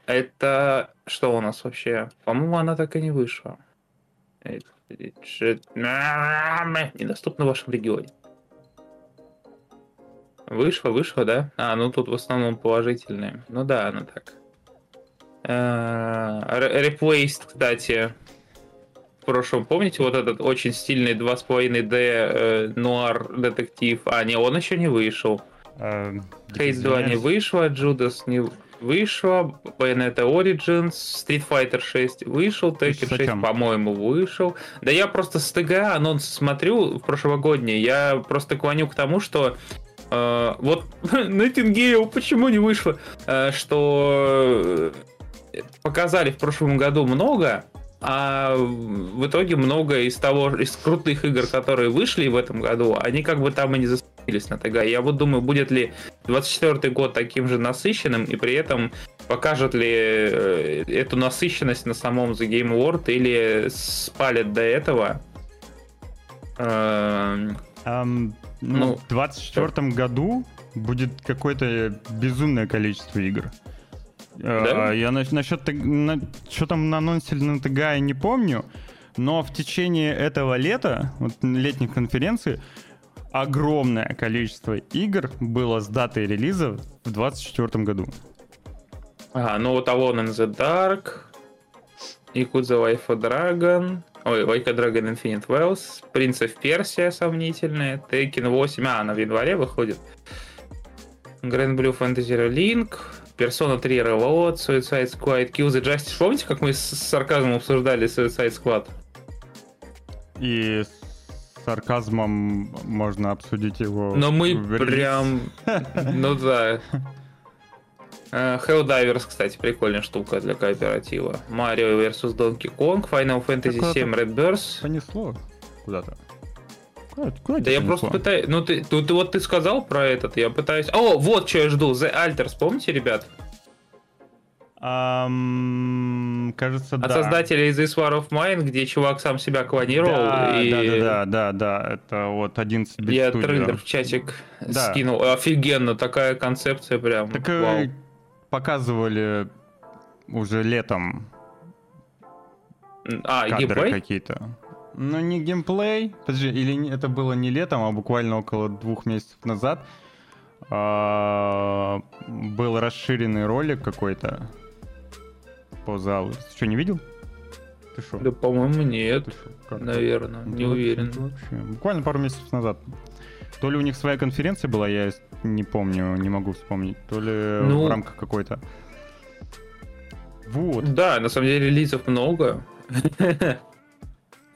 Это что у нас вообще? По-моему, она так и не вышла. Недоступна в вашем регионе. Вышла, вышла, да? А, ну тут в основном положительные. Ну да, она так. Э, кстати, прошлом, помните, вот этот очень стильный 2,5D э, нуар детектив? А, не, он еще не вышел. Хейт 2 не вышла, Джудас не вышла, Bayonetta Origins, Street Fighter 6 вышел, Tekken 6, по-моему, вышел. Да я просто с ТГ анонс смотрю в прошлогодний, я просто клоню к тому, что э, вот Nightingale почему не вышло, э, что э, показали в прошлом году много, а в итоге много из того, из крутых игр, которые вышли в этом году, они как бы там и не застопились на ТГ. Я вот думаю, будет ли 24 год таким же насыщенным, и при этом покажет ли э, эту насыщенность на самом The Game Award, или спалят до этого. Um, ну, ну, в 24 году будет какое-то безумное количество игр. Да? А, я на, насчет на, что там на анонсе на ТГ я не помню, но в течение этого лета, вот летних конференций, огромное количество игр было с датой релиза в 2024 году. А, ну вот Alone in the Dark, Yakuza Life of Dragon, ой, Like a Dragon Infinite Wells, Prince of Persia сомнительная, Tekken 8, а, она в январе выходит, Grand Blue Fantasy Link, Persona 3 Reload, Suicide Squad, Kill the Justice. Помните, как мы с сарказмом обсуждали Suicide Squad? И с сарказмом можно обсудить его. Но мы прям... Ну да. Uh, Helldivers, кстати, прикольная штука для кооператива. Mario vs. Donkey Kong, Final Fantasy 7 Red Burst. Понесло куда-то. Куда, куда да я просто пытаюсь... Ну, ты, ты, ты, вот ты сказал про этот, я пытаюсь... О, вот что я жду, The Alters, помните, ребят? Ам, кажется, От да. создателей This War of Mine, где чувак сам себя клонировал. Да, и... да, да, да, да, это вот 11 бит Я студио. трейлер в чатик Да. скинул. Офигенно, такая концепция прям. Так э, Вау. показывали уже летом А, кадры какие-то. Ну, не геймплей. Подожди, или это было не летом, а буквально около двух месяцев назад. А, был расширенный ролик какой-то по залу. Ты что, не видел? Ты что? Да, по-моему, нет. Наверное, не уверен. Вообще. Буквально пару месяцев назад. То ли у них своя конференция была, я не помню, не могу вспомнить. То ли Ну- в рамках какой-то. Вот. Да, на самом деле релизов много.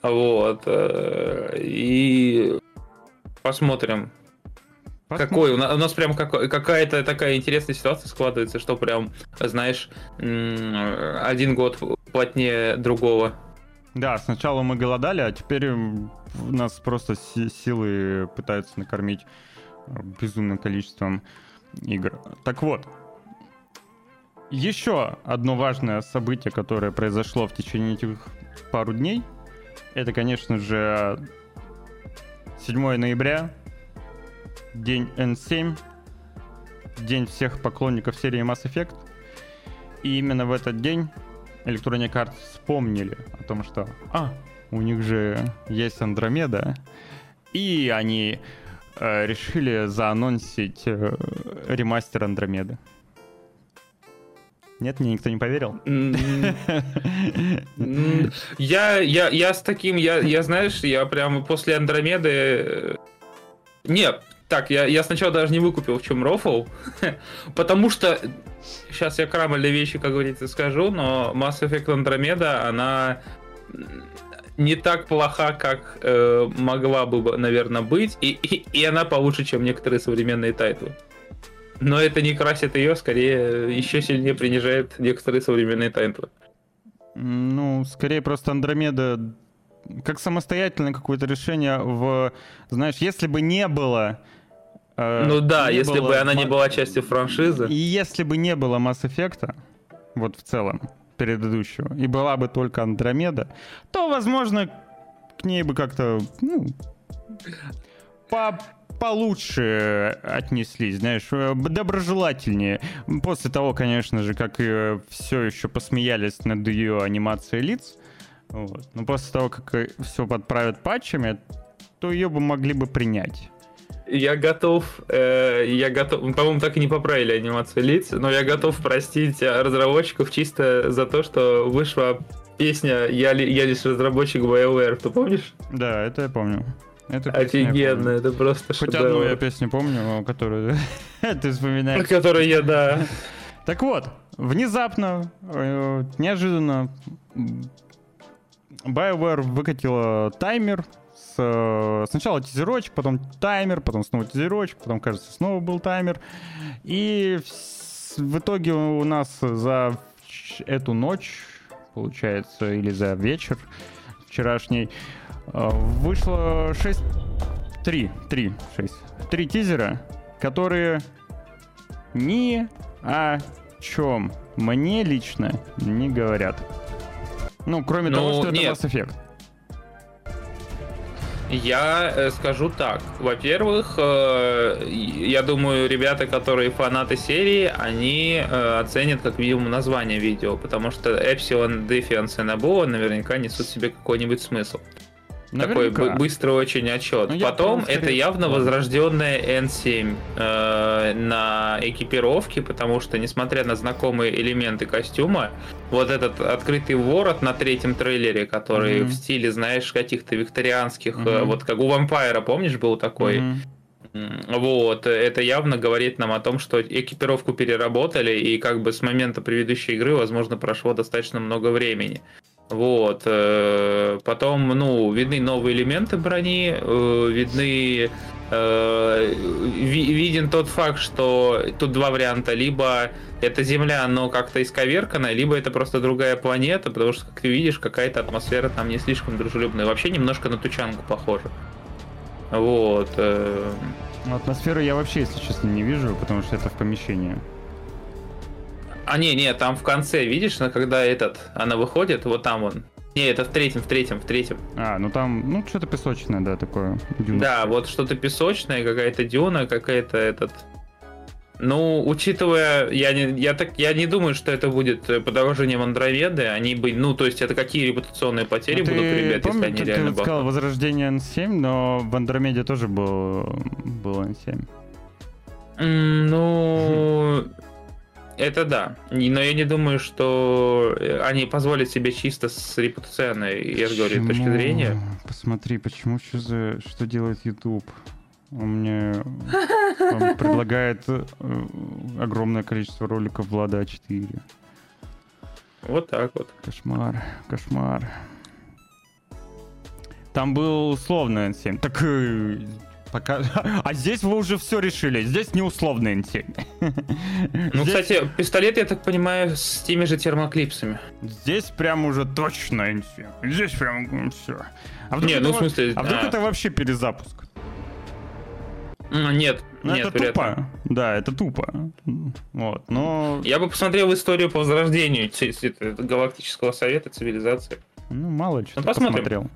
Вот. э, И посмотрим. Какой? У на- у нас прям какая-то такая интересная ситуация складывается, что прям, знаешь, один год плотнее другого. Да, сначала мы голодали, а теперь нас просто си- силы пытаются накормить э, безумным количеством игр. Так вот, еще одно важное событие, которое произошло в течение этих пару дней, это, конечно же, 7 ноября, день N7, день всех поклонников серии Mass Effect. И именно в этот день Electronic Arts вспомнили о том, что а, у них же есть Андромеда, и они э, решили заанонсить э, ремастер Андромеды. Нет, мне никто не поверил. Я, я, я с таким, я, я знаешь, я прямо после Андромеды... э, Нет, так, я, я сначала даже не выкупил, в чем рофл, потому что сейчас я крамольные вещи, как говорится, скажу, но Mass Effect Andromeda, она не так плоха, как э, могла бы, наверное, быть, и, и, и она получше, чем некоторые современные title ы. Но это не красит ее, скорее еще сильнее принижает некоторые современные тайтлы. Ну, скорее просто Андромеда как самостоятельное какое-то решение в... Знаешь, если бы не было... э, Ну да, если бы она не была частью франшизы. И если бы не было Mass Effect, вот в целом, предыдущего, и была бы только Андромеда, то, возможно, к ней бы как-то, ну, по получше отнеслись, знаешь, э, доброжелательнее. После того, конечно же, как все еще посмеялись над ее анимацией лиц, вот. но после того, как все подправят патчами, то ее бы могли бы принять. Я готов, э, я готов, по-моему, так и не поправили анимацию лиц, но я готов простить э, разработчиков чисто за то, что вышла песня «Я, я лишь разработчик BioWare», ты помнишь? Да, это я помню. Помню. Офигенно, это просто Хоть шедевр. одну я песню помню, которую ты вспоминаешь. Который я, да. Так вот, внезапно, э, неожиданно, BioWare выкатила таймер. С, э, сначала тизерочек, потом таймер, потом снова тизерочек, потом, кажется, снова был таймер. И вс- в итоге у нас за эту ночь, получается, или за вечер вчерашний, вышло 6... 3, 3, 6. Три тизера, которые ни о чем мне лично не говорят. Ну, кроме Ну, того, что нет. это Mass Effect. Я э, скажу так. Во-первых, э, я думаю, ребята, которые фанаты серии, они э, оценят как минимум название видео, потому что Epsilon, Defiance и Naboo наверняка несут себе какой-нибудь смысл. Такой Наверняка. бы- быстрый очень отчет. Ну, Потом прям это скорее- явно возрожденная N7 э, на экипировке, потому что, несмотря на знакомые элементы костюма, вот этот открытый ворот на третьем трейлере, который Мгм. в стиле, знаешь, каких-то викторианских, Мгм. вот как у Вампайра, помнишь, был такой? М, Вот, это явно говорит нам о том, что экипировку переработали, и как бы с момента предыдущей игры, возможно, прошло достаточно много времени. Вот. э, Потом, ну, видны новые элементы брони, э, видны э, ви- виден тот факт, что тут два варианта. Либо это Земля, но как-то исковеркана, либо это просто другая планета, потому что, как ты видишь, какая-то атмосфера там не слишком дружелюбная. Вообще немножко на тучанку похоже. Вот. Атмосферу я вообще, если честно, не вижу, потому что это в помещении. А, не, не, там в конце, видишь, когда этот, она выходит, вот там он. Не, это в третьем, в третьем, в третьем. А, ну там, ну, что-то песочное, да, такое. Дюна. Да, вот что-то песочное, какая-то дюна, какая-то этот... Ну, учитывая, я не, я так, я не думаю, что это будет продолжением Андромеды. Они бы, ну, то есть это какие репутационные потери ну, будут у ребят, помню, если они ты, реально ты сказал возрождение N7, но в Андромеде тоже был, был N7. Mm, ну, это да. Но я не думаю, что они позволят себе чисто с репутационной, я же говорю, точки зрения. Посмотри, почему что за что делает YouTube? Он мне он предлагает э, огромное количество роликов Влада А4. Вот так вот. Кошмар, кошмар. Там был условно N7. Так э, пока... А здесь вы уже все решили. Здесь не условно N7. Ну, здесь... кстати, пистолет, я так понимаю, с теми же термоклипсами. Здесь прям уже точно N7. Здесь прям все. А вдруг, не, это, ну, в смысле... а вдруг а... это вообще перезапуск? Нет, ну, нет, это тупо. Да, это тупо. Вот, но... Я бы посмотрел историю по возрождению Галактического Совета Цивилизации. Ну, мало что ну, посмотрел.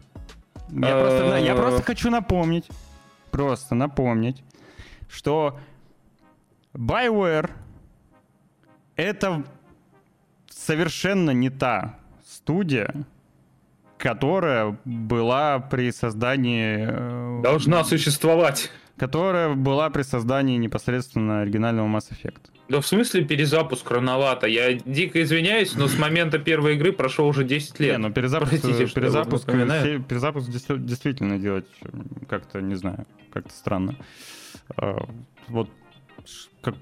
Я просто, я просто хочу напомнить, просто напомнить, что BioWare это совершенно не та студия, которая была при создании... Э, Должна существовать которая была при создании непосредственно оригинального Mass Effect. Да в смысле перезапуск рановато? Я дико извиняюсь, но с момента первой игры прошло уже 10 лет. Не, ну перезапуск, Простите, перезапуск, перезапуск действительно делать как-то, не знаю, как-то странно. А, вот как,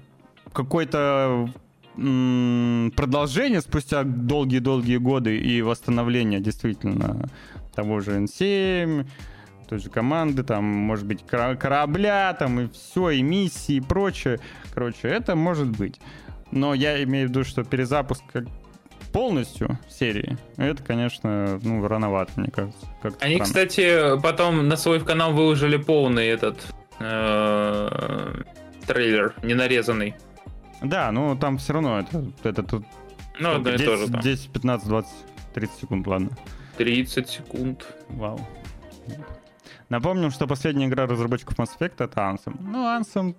какой-то продолжение спустя долгие-долгие годы и восстановление действительно того же N7, той же команды, там, может быть, корабля, там, и все, и миссии, и прочее. Короче, это может быть. Но я имею в виду, что перезапуск полностью серии, это, конечно, ну, рановато, мне кажется. Они, странно. кстати, потом на свой канал выложили полный этот э, трейлер, не нарезанный. Да, ну там все равно это, это тут ну, да, 10, тоже, 10, 15, 20, 30 секунд, ладно. 30 секунд. Вау. Напомним, что последняя игра разработчиков Mass Effect это Ansem. Ну, Ansem...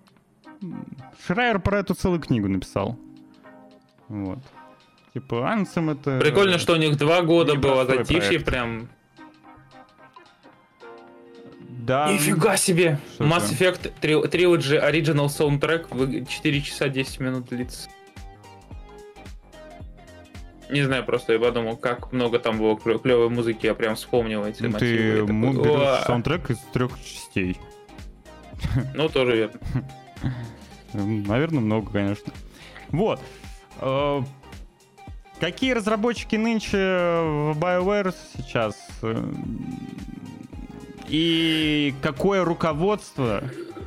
Шрайер про эту целую книгу написал. Вот. Типа, Ansem это... Прикольно, что у них два года было затишье прям... Да. Нифига себе! Что Mass? Effect Trilogy Original Soundtrack 4 часа 10 минут длится. Не знаю, просто я подумал, как много там было клевой музыки, я прям вспомнил эти ну, мотивы. Ты такой, берешь саундтрек из трех частей. Ну, тоже верно. Наверное, много, конечно. Вот. Э, какие разработчики нынче в BioWare сейчас? И какое руководство,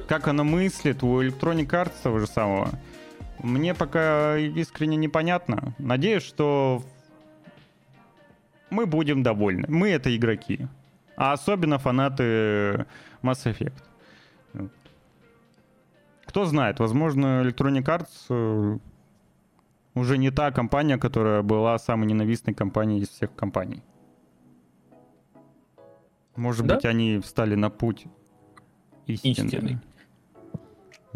как оно мыслит у Electronic Arts того же самого? Мне пока искренне непонятно. Надеюсь, что мы будем довольны. Мы это игроки. А особенно фанаты Mass Effect. Кто знает, возможно, Electronic Arts э, уже не та компания, которая была самой ненавистной компанией из всех компаний. Может да? быть, они встали на путь истины. истины.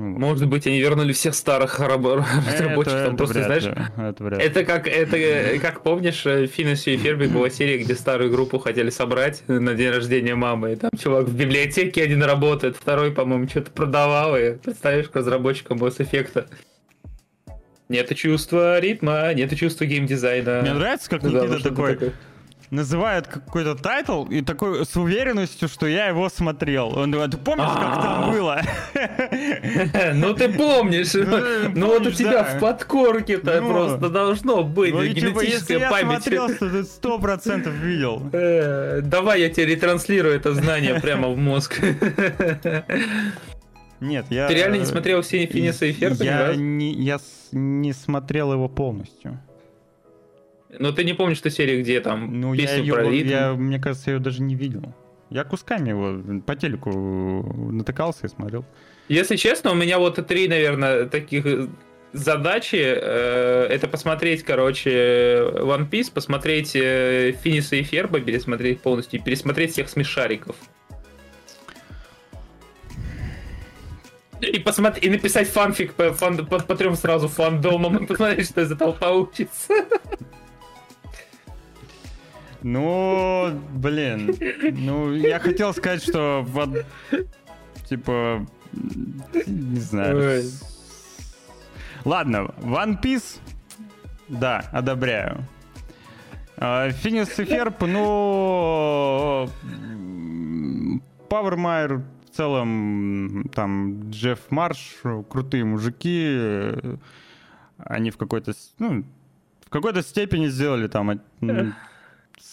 Может быть, они вернули всех старых разработчиков. Там просто, знаешь, это, это как, это как помнишь, в Финесе и Ферби была серия, где старую группу хотели собрать на день рождения мамы. И там чувак в библиотеке один работает, второй, по-моему, что-то продавал. И представляешь, к разработчикам Mass Effect. Нет чувства ритма, нет чувства геймдизайна. Мне нравится, как Никита такой... такой называют какой-то title и такой с уверенностью, что я его смотрел. Он говорит, ты помнишь, как там а. было? Ну ты помнишь. Ну вот у тебя в подкорке-то ну. просто должно быть ну генетическая память. Если я смотрел, ты сто процентов видел. Э, давай я тебе ретранслирую это знание прямо в мозг. Нет, я... Ты реально не смотрел все Финиса и Ферба? Я не, я не смотрел его полностью. Но ты не помнишь ту серию, где там ну, песню я ее, про ритм? Я, мне кажется, я ее даже не видел. Я кусками его по телеку натыкался и смотрел. Если честно, у меня вот три, наверное, таких задачи э, это посмотреть, короче, One Piece, посмотреть э, Финиса и Ферба, пересмотреть полностью, и пересмотреть всех смешариков. И посмотреть, и написать фанфик по, фан, по, по трем сразу фандомам и посмотреть, что из этого получится. Ну, блин. Ну, я хотел сказать, что вот, типа, не знаю. Ладно, One Piece, да, одобряю. Финис и Ферб, ну... Пауэрмайер в целом, там, Джефф Марш, крутые мужики. Они в какой-то, ну, в какой-то степени сделали там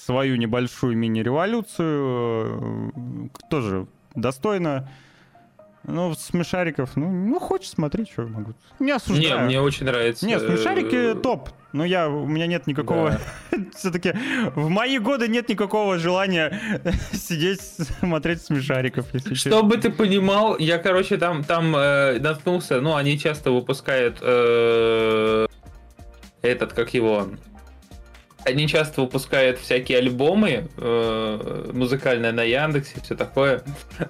свою небольшую мини-революцию. э, Тоже достойно. Ну, смешариков, ну, ну хочешь смотри, что могу. Не Не, осуждаю. мне очень нравится. Нет, смешарики э, топ. Но я, у меня нет никакого... да. Все-таки в мои годы нет никакого желания сидеть, смотреть смешариков, если честно. Чтобы ты понимал, я, короче, там, там э, наткнулся, ну, они часто выпускают э, этот, как его, они часто выпускают всякие альбомы э, музыкальные на Яндексе, все такое.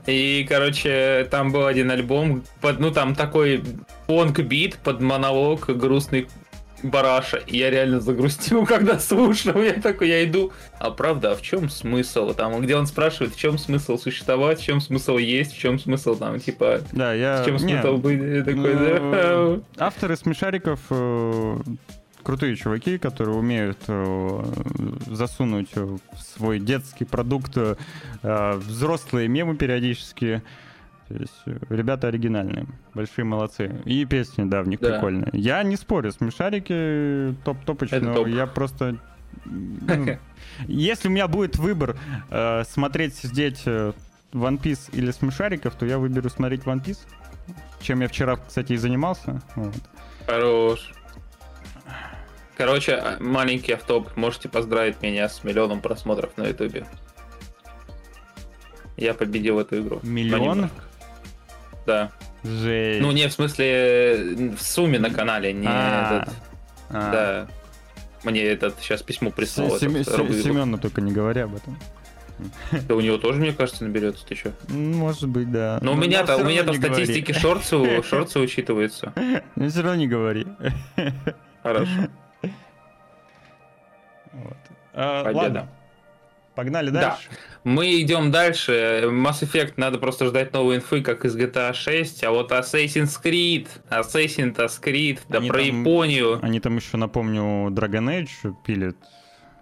И, короче, там был один альбом, под, ну, там такой фонк-бит под монолог грустный бараша. И я реально загрустил, когда слушал. Я такой, я иду. А правда, а в чем смысл? Там, где он спрашивает, в чем смысл существовать, в чем смысл есть, в чем смысл там, типа, Да, я... в чем смысл быть? Я такой, ну, да. Авторы смешариков э, крутые чуваки, которые умеют э, засунуть в свой детский продукт э, взрослые мемы периодически. То есть э, ребята оригинальные, большие молодцы. И песни, да, в них Да. прикольные. Я не спорю, смешарики топ-топочно. Это топ. Я просто... ну, если у меня будет выбор э, смотреть, сидеть э, One Piece или смешариков, то я выберу смотреть One Piece. Чем я вчера, кстати, и занимался. Вот. Хорош. Короче, а, маленький автоп. Можете поздравить меня с миллионом просмотров на ютубе. Я победил эту игру. Миллион? Но. Да. Жесть. Ну, не в смысле в сумме на канале, не А, этот. а. Да. Мне этот сейчас письмо прислал. С- этот, рубль. Семену только не говори об этом. Да у него тоже, мне кажется, наберется, ты что? Может быть, да. Но у Но меня-то, всё у меня-то в статистике шорцы, шорцы учитываются. Но все равно не говори. Хорошо. Вот. А, Победа. Ладно, погнали Да. дальше. Мы идем дальше. Mass Effect надо просто ждать новой инфы, как из GTA 6. А вот Assassin's Creed, Assassin's Creed, да Они про там- Японию. Они там еще, напомню, Dragon Age пилят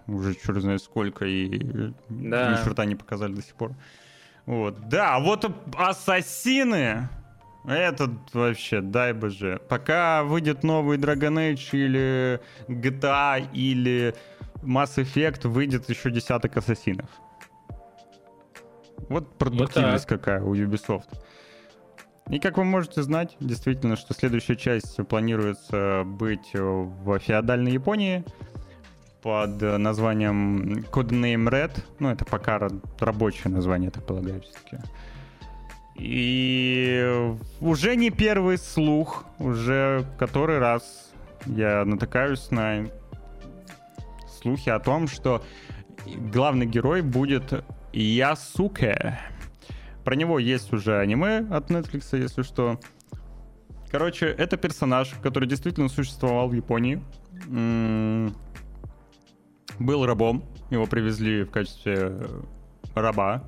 уже черт знает сколько, и Да. ни черта не показали до сих пор. Вот. Да, а вот ассасины, это вообще, дай боже. Пока выйдет новый Dragon Age или GTA или Mass Effect, выйдет еще десяток ассасинов. Вот продуктивность какая у Ubisoft. И как вы можете знать, действительно, что следующая часть планируется быть в феодальной Японии под названием Codename Red. Ну, это пока ра- рабочее название, так полагаю, все-таки. И уже не первый слух, уже который раз я натыкаюсь на слухи о том, что главный герой будет Ясуке. Про него есть уже аниме от Netflix, если что. Короче, это персонаж, который действительно существовал в Японии. Был рабом. Его привезли в качестве э, раба.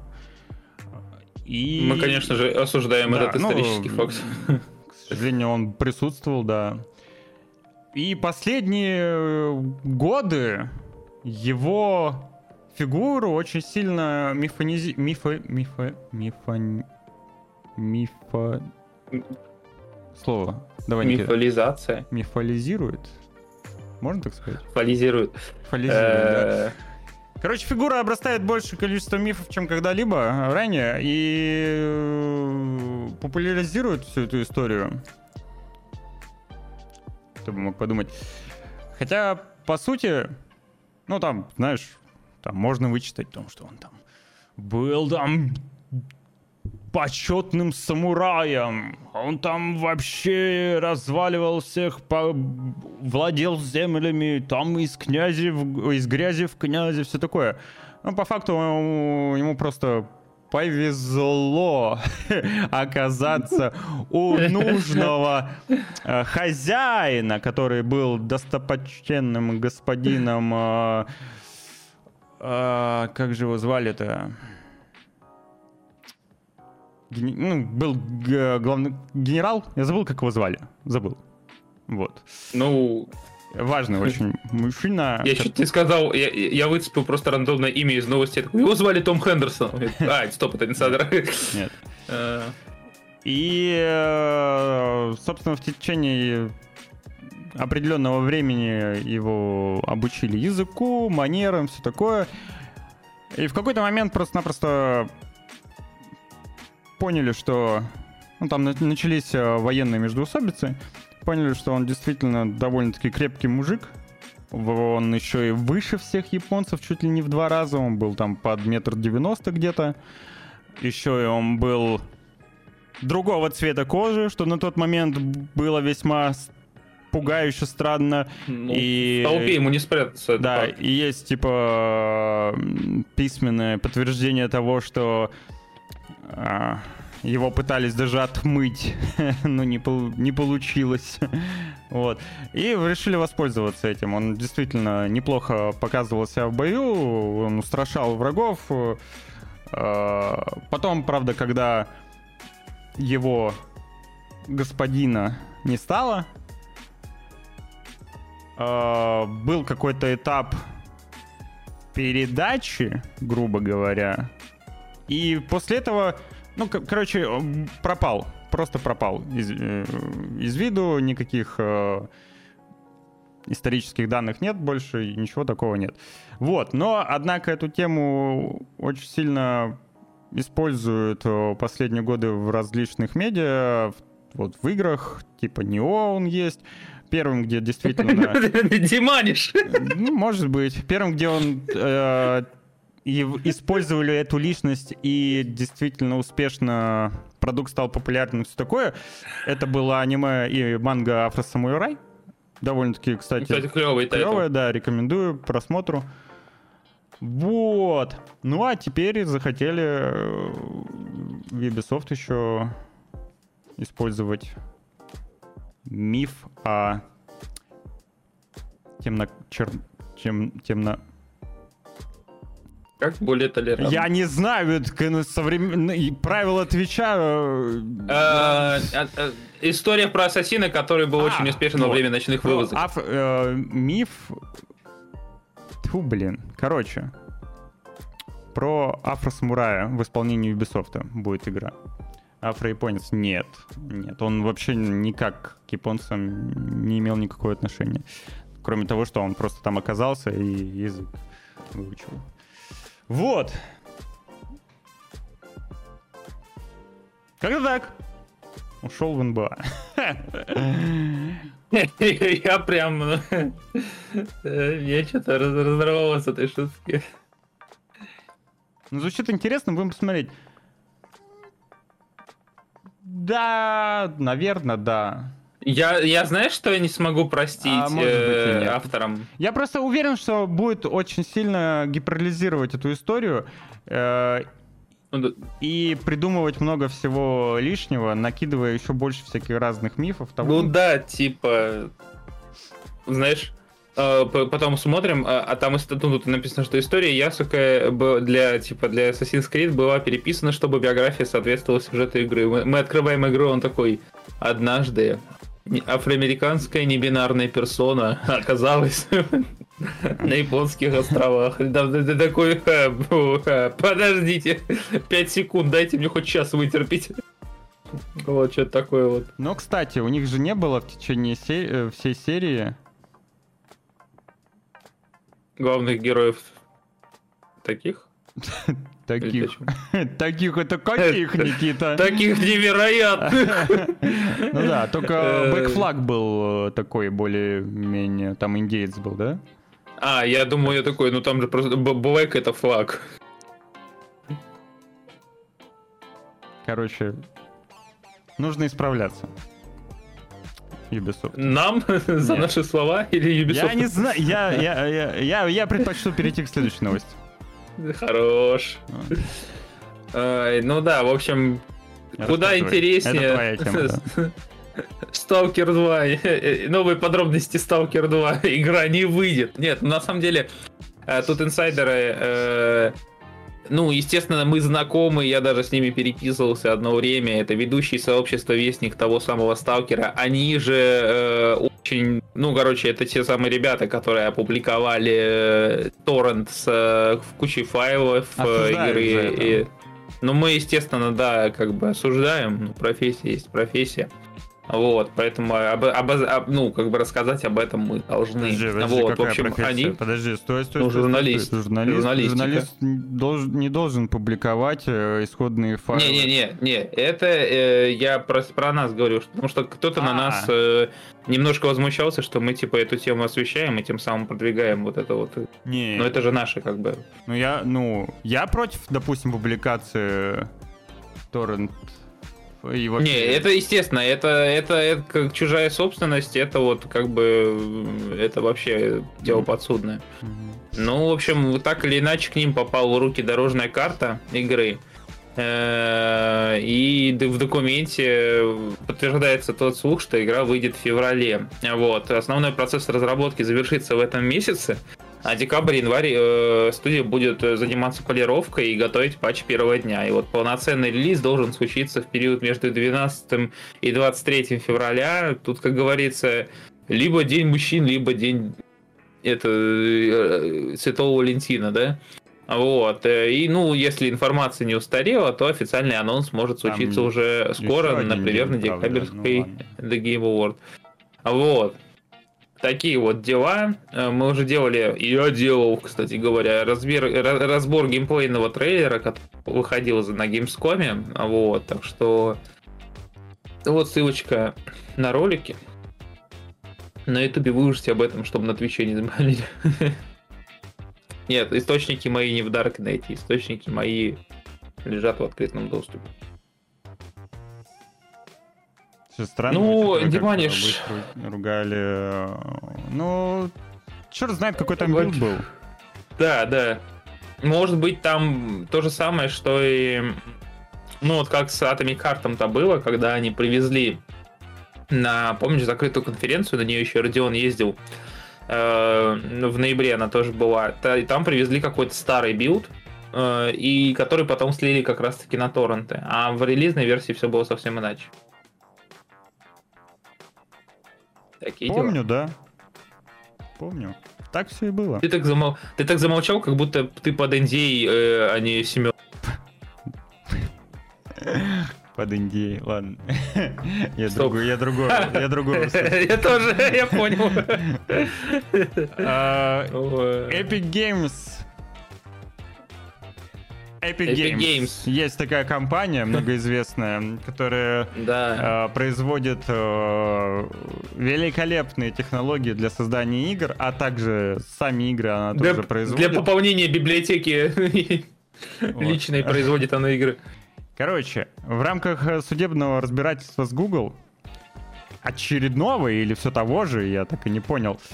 И... Мы, конечно же, осуждаем Да, этот ну, исторический факт. К сожалению, он присутствовал, да. И последние э, годы его фигуру очень сильно мифонизи... Мифо... Мифо... Мифо... Мифо... Слово. Давай, Никита. Мифолизация. Мифолизирует? Можно так сказать? Фолизирует. Фолизирует, да. Э, Короче, фигура обрастает большим количеством мифов, чем когда-либо ранее, и э, популяризирует всю эту историю. Кто бы мог подумать. Хотя, по сути, ну там, знаешь, там можно вычитать о том, что он там был там почетным самураем. Он там вообще разваливал всех, по... владел землями, там из князи, в... из грязи в князи, все такое. Ну, по факту ему просто повезло оказаться у нужного э, хозяина, который был достопочтенным господином... Э, э, как же его звали-то? Ну, был главный генерал, я забыл, как его звали, забыл. Вот. Ну, важный очень мужчина. Я чуть не сказал, я, я выцепил просто рандомное имя из новости. Его звали Том Хендерсон. А, стоп, это не Садр. Нет. Э. И, э, собственно, в течение определенного времени его обучили языку, манерам, все такое. И в какой-то момент просто-напросто поняли, что ну, там начались э, военные междоусобицы, поняли, что он действительно довольно-таки крепкий мужик. Он еще и выше всех японцев, чуть ли не в два раза. Он был там под метр девяносто где-то. Еще и он был другого цвета кожи, что на тот момент было весьма пугающе странно. Ну, и... В толпе ему не спрятаться. Да, факт. и есть типа письменное подтверждение того, что а, его пытались даже отмыть, но не, пол- не получилось. вот. И решили воспользоваться этим. Он действительно неплохо показывался в бою, он устрашал врагов. А, потом, правда, когда его господина не стало, а, был какой-то этап передачи, грубо говоря. И после этого ну, короче, пропал. Просто пропал из, э, из виду, никаких э, исторических данных нет больше, ничего такого нет. Вот, но, однако, эту тему очень сильно используют э, последние годы в различных медиа, вот в играх, типа Нео он есть, первым, где действительно... Диманиш! Ну, может быть. Первым, где он э, и использовали эту личность, и действительно успешно продукт стал популярным, все такое. Это было аниме и манга Афро Самурай. Довольно-таки, кстати, кстати клевый клевое, да, рекомендую просмотру. Вот. Ну а теперь захотели э, Ubisoft еще использовать миф о темно... Чер... Чем... темно... Как более толерантно? Я не знаю, это современ... правила Твича... Э, а, а, а, история про ассасина, который был очень успешен во время ночных вывозок. Э, миф... Тьфу, блин. Короче, про афросамурая в исполнении Ubisoft будет игра. Афро-японец нет. Нет, он вообще никак к японцам не имел никакого отношения. Кроме того, что он просто там оказался и язык выучил. Вот. Как-то так. Ушел в НБА. Я прям... Ну, я что-то разорвалась с этой шутки. Ну, звучит интересно, будем посмотреть. Да, наверное, да. Я, я знаешь, что я не смогу простить а, может быть, э, авторам? Я просто уверен, что будет очень сильно гиперлизировать эту историю э, ну и придумывать много всего лишнего, накидывая еще больше всяких разных мифов. Того... Ну да, типа, знаешь, э, потом смотрим, а, а там ну, тут написано, что история Ясука для типа для Assassin's Creed была переписана, чтобы биография соответствовала сюжету игры. Мы, мы открываем игру, он такой однажды афроамериканская небинарная персона оказалась на японских островах. Ты такой, подождите, 5 секунд, дайте мне хоть час вытерпеть. Вот что-то такое вот. Но, кстати, у них же не было в течение се- всей серии главных героев таких? Таких. Таких это каких, Никита? Таких невероятных. Ну да, только бэкфлаг был э, такой более-менее, там индеец был, да? А, я думаю, я такой, ну там же просто Блэк это флаг. Короче, нужно исправляться. Ubisoft. Нам за Нет. наши слова или Ubisoft? Я не знаю, я, я, я, я, я предпочту перейти к следующей новости. Хорош. Ну да, в общем, куда интереснее. Сталкер 2. э, Новые подробности Сталкер 2. Игра не выйдет. Нет, ну, на самом деле, э, тут инсайдеры... Ну, естественно, мы знакомы, я даже с ними переписывался одно время. Это ведущий сообщества Вестник того самого Сталкера. Они же э, очень... Ну, короче, это те самые ребята, которые опубликовали э, торрент с э, кучей файлов э, игры. и- ну, мы, естественно, да, как бы осуждаем. Ну, профессия есть профессия. Вот, поэтому об, об- об- ну, как бы рассказать об этом мы должны. Подожди, подожди, вот, в общем, профессия? они... Подожди, стой, стой, Ну, стой, стой, журналист. стой. Журналист, Журналистика. журналист должен- не должен публиковать э, исходные файлы. Не-не-не, не, это э, я про, про нас говорю, потому что кто-то на А. нас э, немножко возмущался, что мы типа эту тему освещаем и тем самым продвигаем вот это вот. Не, Но это же наше как бы. ну я, ну, я против, допустим, публикации торрент и вообще... Не, это естественно, это, это, это как чужая собственность, это вот как бы это вообще дело подсудное. Ну, в общем, так или иначе к ним попала в руки дорожная карта игры. Э, И в документе подтверждается тот слух, что игра выйдет в феврале. Вот. Основной процесс разработки завершится в этом месяце, а декабрь-январь э, студия будет э, заниматься полировкой и готовить патч первого дня. И вот полноценный релиз должен случиться в период между 12 и 23 февраля. Тут, как говорится, либо День мужчин, либо День это э, Святого Валентина, да? Вот. э, И, ну, если информация не устарела, то официальный анонс может Там случиться уже скоро, например, на день, правда, декабрьской ну ладно. The Game Award. Вот. Такие вот дела. Э, Мы уже делали, и я делал, кстати говоря, разбер, ра- разбор геймплейного трейлера, который выходил на Gamescom. Вот, так что вот ссылочка на ролики. На ютубе выложите об этом, чтобы на твиче не заболели. Нет, источники мои не в Даркнете, источники мои лежат в открытом доступе. Всё странно, Ну, Диманиш. ругали. э, Ну, черт знает, какой там build был. Да, да. Может быть, там то же самое, что и... Ну, вот как с Atomic Heart-то было, когда они привезли на, помнишь, закрытую конференцию, на нее еще Родион ездил, э, в ноябре она тоже была, и там привезли какой-то старый build, э, и который потом слили как раз-таки на торренты. А в релизной версии все было совсем иначе. Такие дела. Помню, да. Помню. Так все и было. Ты так, замол... ты так замолчал, как будто ты под NDA, э, а не Семен. Под Индией, ладно. Я другой, я другого, я другого. Я тоже, я понял. А. Epic Games. Epic, Epic Games. Games. Есть такая компания многоизвестная, которая Да. э, производит э, великолепные технологии для создания игр, а также сами игры она Для, тоже производит. для пополнения библиотеки Вот. личной производит она игры. Короче, в рамках э, судебного разбирательства с Google, очередного или все того же, я так и не понял, э,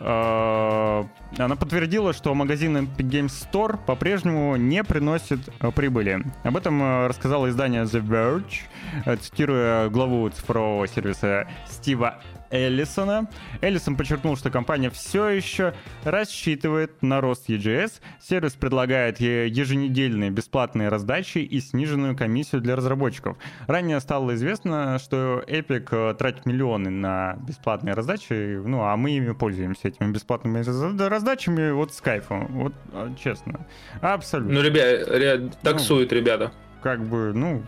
она подтвердила, что магазин Epic Games Store по-прежнему не приносит э, прибыли. Об этом э, рассказало издание The Verge, э, цитируя главу цифрового сервиса Стива Эллисона. Эллисон подчеркнул, что компания все еще рассчитывает на рост EGS. Сервис предлагает еженедельные бесплатные раздачи и сниженную комиссию для разработчиков. Ранее стало известно, что Epic э, тратит миллионы на бесплатные раздачи, ну а мы ими пользуемся, этими бесплатными раз- раздачами, вот с кайфом, вот а, честно. Абсолютно. Ну, ребята, таксуют ребята. Как бы, ну,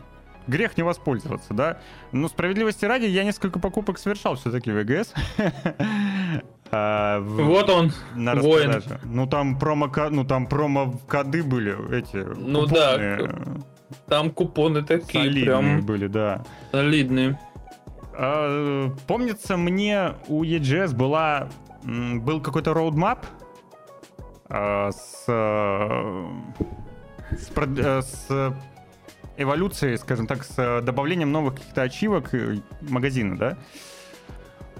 грех не воспользоваться, да? Но справедливости ради, я несколько покупок совершал все-таки в EGS. А, Вот он. на воин. Ну там промо ну там промо-коды были эти. Ну да, Там купоны такие солидные прям были, да. солидные. А, помнится, мне у EGS была был какой-то роудмап а, с, э, с, э, с эволюцией, скажем так, с э, добавлением новых каких-то ачивок э, магазина, да.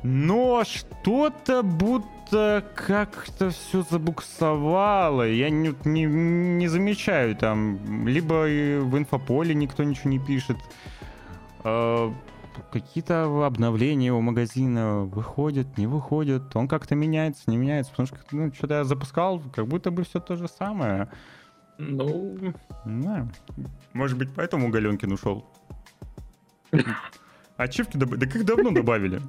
Но что-то будто как-то все забуксовало. Я не, не, не замечаю там. Либо в инфополе никто ничего не пишет. Э, какие-то обновления у магазина выходят, не выходят. Он как-то меняется, не меняется. Потому что ну, что-то я запускал, как будто бы все то же самое. Ну, Не знаю. Может быть, поэтому Галенкин ушел. Ачивки добавили. Да как давно добавили?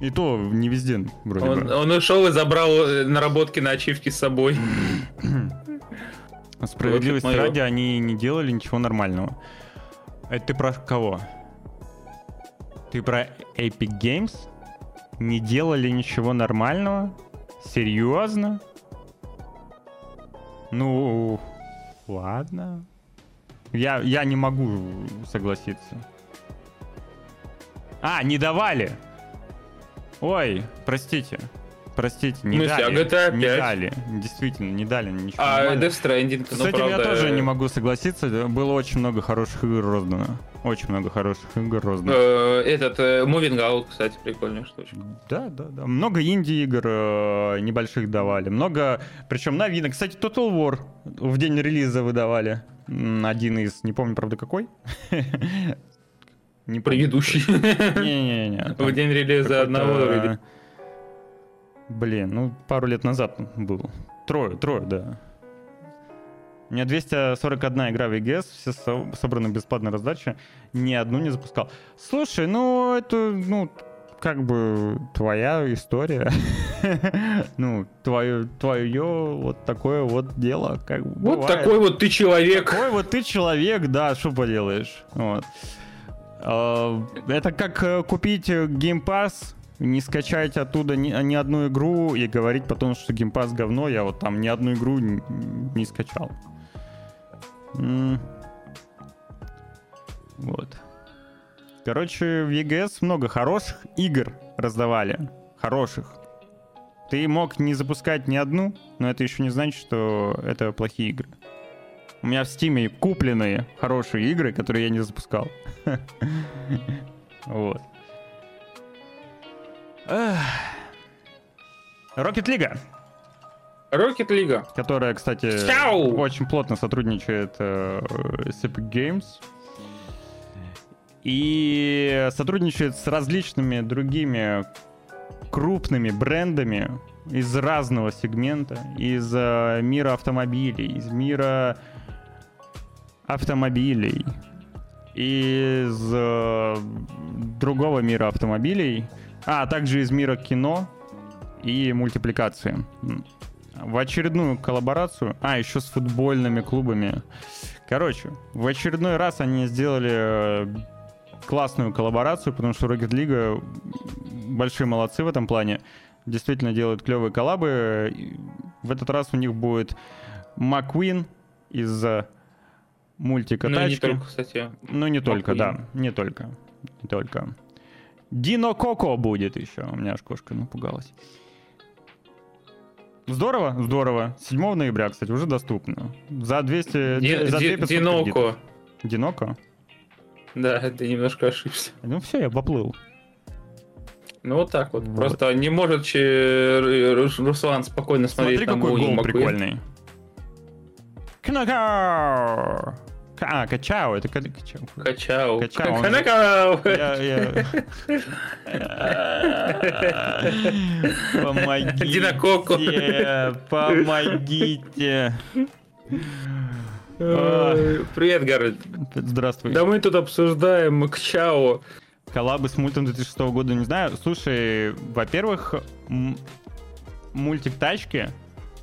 И то не везде, вроде он, бы. он ушел и забрал э, наработки на ачивки с собой. Справедливости Вот ради, они не делали ничего нормального. Это ты про кого? Ты про Epic Games? Не делали ничего нормального? Серьезно? Ну, ладно. Я, я не могу согласиться. А, не давали! Ой, простите. Простите, не а дали. GTA не 5? дали. Действительно, не дали ничего А. Death Stranding, С ну, этим правда... я тоже не могу согласиться. Было очень много хороших игр роздано. Очень много хороших игр роздано. э, Этот, э, Moving Out, кстати, прикольная штучка. Да, да, да. Много инди-игр э, небольших давали. Много, причем новинок. Кстати, Total War в день релиза выдавали. Один из, не помню, правда, какой. Не. Предыдущий. Не-не-не. В день релиза одного. Блин, ну пару лет назад был. Трое, трое, да. У меня 241 игра в EGS, все со- собраны бесплатной раздаче, ни одну не запускал. Слушай, ну это, ну, как бы твоя история. Ну, твое, твое вот такое вот дело, как бы Вот бывает. такой вот ты человек. Такой вот ты человек, да, что поделаешь. Вот. А, Это как э, купить Game Pass, не скачать оттуда ни, ни одну игру и говорить потом, что Game Pass говно, я вот там ни одну игру не скачал. Вот. Короче, в EGS много хороших игр раздавали. Хороших. Ты мог не запускать ни одну, но это еще не значит, что это плохие игры. У меня в Стиме купленные хорошие игры, которые я не запускал. Вот. Rocket League, Rocket League. которая, кстати, Чау! очень плотно сотрудничает э, с Epic Games. И сотрудничает с различными другими крупными брендами из разного сегмента, из э, мира автомобилей, из мира автомобилей, из э, другого мира автомобилей, а также из мира кино и мультипликации. В очередную коллаборацию, а еще с футбольными клубами. Короче, в очередной раз они сделали э, классную коллаборацию, потому что Rocket League большие молодцы в этом плане. Действительно делают клевые коллабы. И В этот раз у них будет Маквин из э, мультика Ну и не «Тачки». только, кстати. Ну, не только, Маккуин. да. Не только. Не только. Дино Коко будет еще. У меня аж кошка напугалась. Здорово, здорово. 7 ноября, кстати, уже доступно. За 200... Ди- за Ди- 2500 Диноко. кредитов. Диноко? Да, ты немножко ошибся. Ну все, я поплыл. Ну вот так вот. Вот. Просто не может че- Рус- Руслан спокойно смотреть Смотри, на какой гол прикольный. Кнакау! А, качау, это ка- качау. Качау. Качау, он-. Я- я- Помогите. Динококо. Помогите. Привет, Гарольд. Здравствуй. Да мы тут обсуждаем Кчао. Коллабы с мультом 2006 года, не знаю. Слушай, во-первых, мультик «Тачки»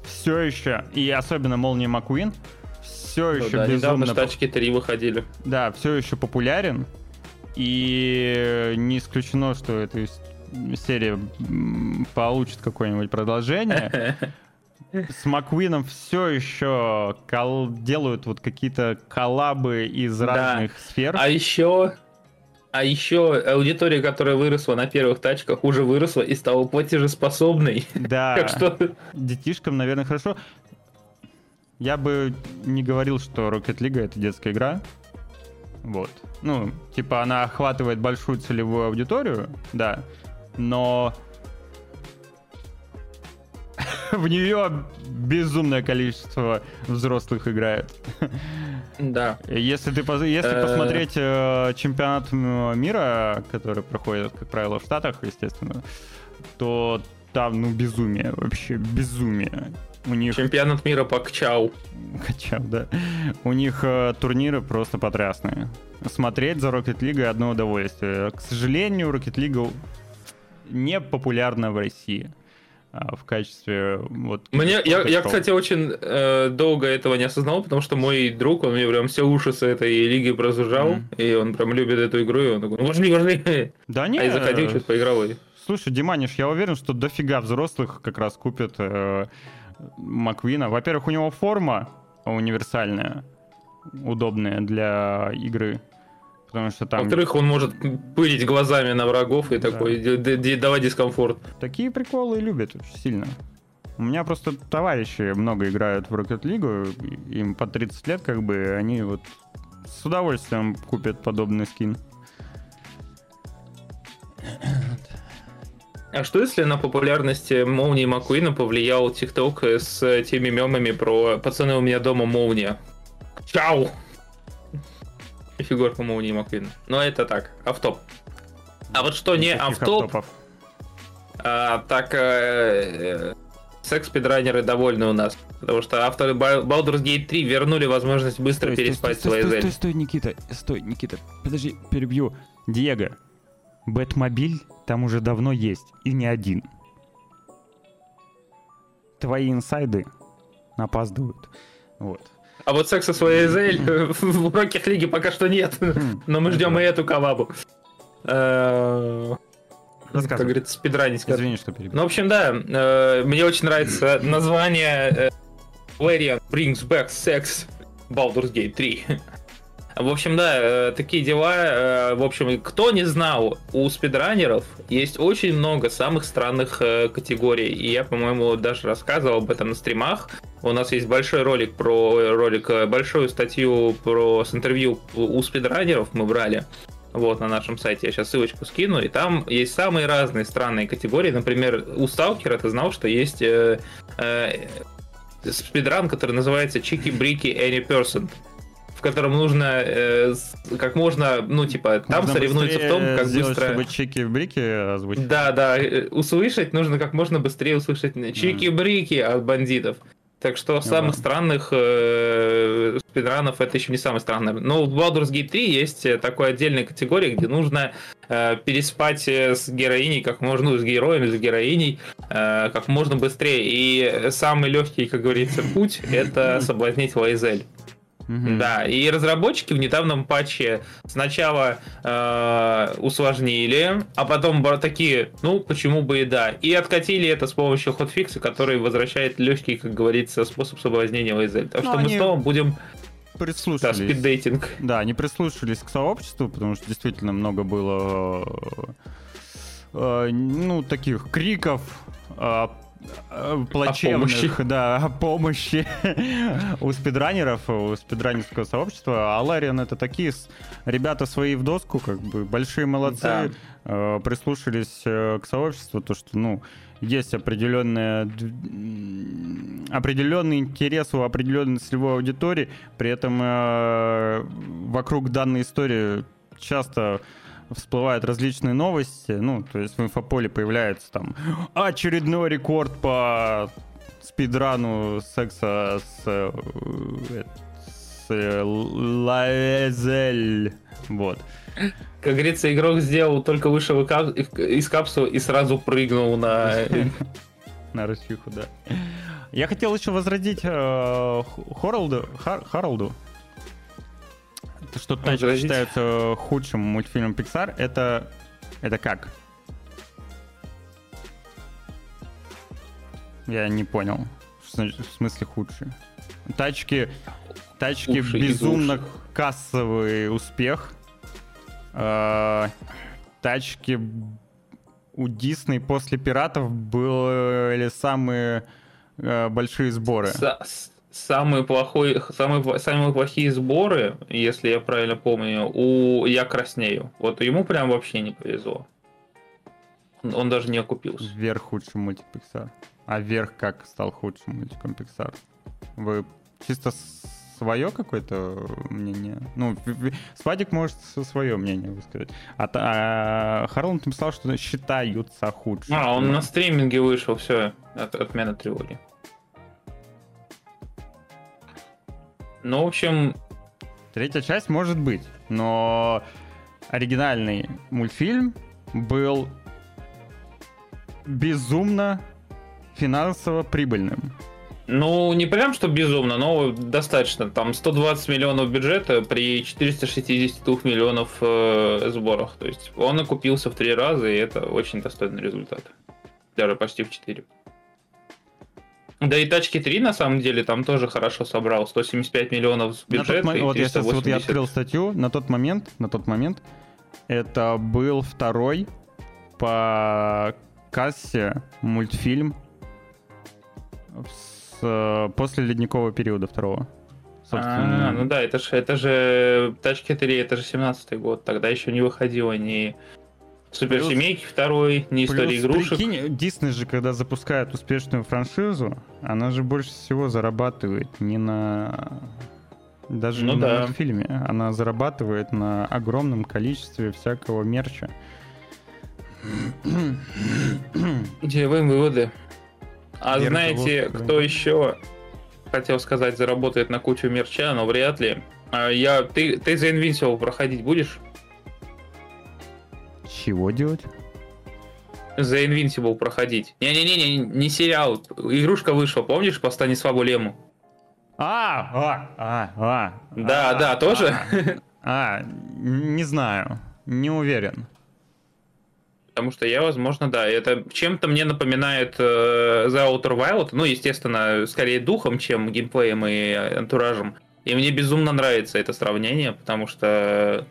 все еще, и особенно «Молния Маккуин», все еще да, недавно безумно... ж тачки 3 выходили. Да, все еще популярен. И не исключено, что эта серия получит какое-нибудь продолжение. С Маквином все еще кол- делают вот какие-то коллабы из Да. разных сфер. А еще... А еще аудитория, которая выросла на первых тачках, уже выросла и стала платежеспособной. Да, Так что детишкам, наверное, хорошо. Я бы не говорил, что Rocket League это детская игра. Вот. Ну, типа она охватывает большую целевую аудиторию, да, но в нее безумное количество взрослых играет. Да. Если ты если Э. посмотреть э, чемпионат мира, который проходит, как правило, в Штатах, естественно, то там, ну, безумие, вообще безумие. У них Чемпионат мира по кчау. Качал, да. У них э, турниры просто потрясные. Смотреть за Rocket League одно удовольствие. К сожалению, Rocket League не популярна в России а, в качестве вот. Мне, я, я, кстати, очень э, долго этого не осознал, потому что мой друг, он мне прям все уши с этой лиги прозужал, Мгм. и он прям любит эту игру, и он такой, ну, важни, важни. Да не. А я заходил, что-то поиграл, и... Слушай, Диманиш, я уверен, что дофига взрослых как раз купят э, Маквина. Во-первых, у него форма универсальная, удобная для игры. Потому что там Во-вторых, он может пылить глазами на врагов и Да. такой, «Д- д- д- давай дискомфорт. такие приколы любят очень сильно. У меня просто товарищи много играют в Rocket League, им по 30 лет, как бы, они вот с удовольствием купят подобный скин. А что если на популярность Молнии Маккуина повлиял ТикТок с теми мемами про «Пацаны, у меня дома молния». Чау! И фигурка Молнии Маккуина. Но это так, автоп. А вот что не автоп, а, так э, э, секс-спидранеры довольны у нас. Потому что авторы Baldur's Gate 3 вернули возможность быстро Стой, стой, переспать стой, свои стой, Зель. стой, стой, Никита, стой, Никита, подожди, перебью. Диего, Бэтмобиль там уже давно есть, и не один. Твои инсайды опаздывают. Вот. А вот секса своей Зель в Rocket League пока что нет. Но мы ждем и эту коллабу. Э, Как говорится, спидранить. Извини, что перебил. Ну, в общем, да, э, мне очень нравится название э, Larian Brings Back Sex Baldur's Gate 3. В общем, да, э, такие дела. э, В общем, кто не знал, у спидранеров есть очень много самых странных э, категорий. И я, по-моему, даже рассказывал об этом на стримах. У нас есть большой ролик про ролик, большую статью про с интервью у спидранеров мы брали. Вот, на нашем сайте. Я сейчас ссылочку скину. И там есть самые разные странные категории. Например, у Сталкера ты знал, что есть э, э, спидран, который называется Чики Брики Any Person. В котором нужно э, как можно, ну, типа, там Нужно соревнуются в том, как сделать, быстро... чтобы брике озвучить. Да, да, э, услышать нужно как можно быстрее услышать чики-брики от бандитов. Так что самых да. странных э, спидранов это еще не самый странный. Но в Baldur's Gate 3 есть э, такой отдельная категория, где нужно э, переспать э, с героиней как можно, ну, с героем, с героиней э, как можно быстрее. И самый легкий, как говорится, путь это соблазнить Лайзель. Да, и разработчики в недавнем патче сначала э, усложнили, а потом такие, ну, почему бы и да. И откатили это с помощью хотфикса, который возвращает легкий, как говорится, способ соблазнения Лайзель. Так Ну, что мы они снова будем... Да, Прислушались. спиддейтинг. Да, они прислушались к сообществу, потому что действительно много было, э, э, ну, таких криков, э, плачевных, помощи. да, о помощи у спидранеров, у спидранерского сообщества. А Лариан это такие ребята свои в доску, как бы большие молодцы, Да. э, прислушались э, к сообществу, то что, ну, есть определенная, определенный интерес у определенной целевой аудитории, при этом э, вокруг данной истории часто всплывают различные новости, ну, то есть в инфополе появляется там очередной рекорд по спидрану секса с, э, с э, Лаэзель, вот. Как говорится, игрок сделал только вышел из кап- из капсулы и сразу прыгнул на... На Росиху, да. Я хотел еще возродить э, Хоралду, Хар- Харалду. То, Что тачка Возродить? считается худшим мультфильмом Pixar, это... Это как? Я не понял. В смысле худший? Тачки... Тачки из безумно кассовый успех. Э, Тачки у Дисней после пиратов были самые э, большие сборы. Самые, плохой, самые, самые плохие сборы, если я правильно помню, у «Я краснею». Вот ему прям вообще не повезло. Он, он даже не окупился. Вверх худший мультик Pixar. А вверх как стал худшим мультиком Pixar? Вы чисто свое какое-то мнение? Ну, Спадик может свое мнение высказать. А, а Харланд написал, что считаются худшими. А, он на стриминге вышел, все, от, отмена трилогии. Ну, в общем... Третья часть может быть, но оригинальный мультфильм был безумно финансово прибыльным. Ну, не прям что безумно, но достаточно. Там 120 миллионов бюджета при 462 миллионов э, сборах. То есть он окупился в три раза, и это очень достойный результат. Даже почти в 4. Да и тачки 3 на самом деле там тоже хорошо собрал. 175 миллионов бюджета. На тот, вот, я сейчас, вот я открыл статью. На тот момент, на тот момент это был второй по кассе мультфильм с, после ледникового периода второго. А, ну да, это же это же тачки 3, это же 17-й год. Тогда еще не выходило ни Суперсемейки второй, не история игрушек. Прикинь, Дисней же, когда запускает успешную франшизу, она же больше всего зарабатывает не на... Даже ну не да. на мультфильме. Она зарабатывает на огромном количестве всякого мерча. Делаем выводы. А Вера знаете, того, кто еще хотел сказать, заработает на кучу мерча, но вряд ли. А я, ты, ты за Invincible проходить будешь? Чего делать? The Invincible проходить. Не-не-не, не сериал. Игрушка вышла, помнишь, по Станиславу Лему? А, а, а, а. Да, а, да, тоже? А, а, не знаю, не уверен. Потому что я, возможно, да, это чем-то мне напоминает э, The Outer Wild, ну, естественно, скорее духом, чем геймплеем и антуражем. И мне безумно нравится это сравнение, потому что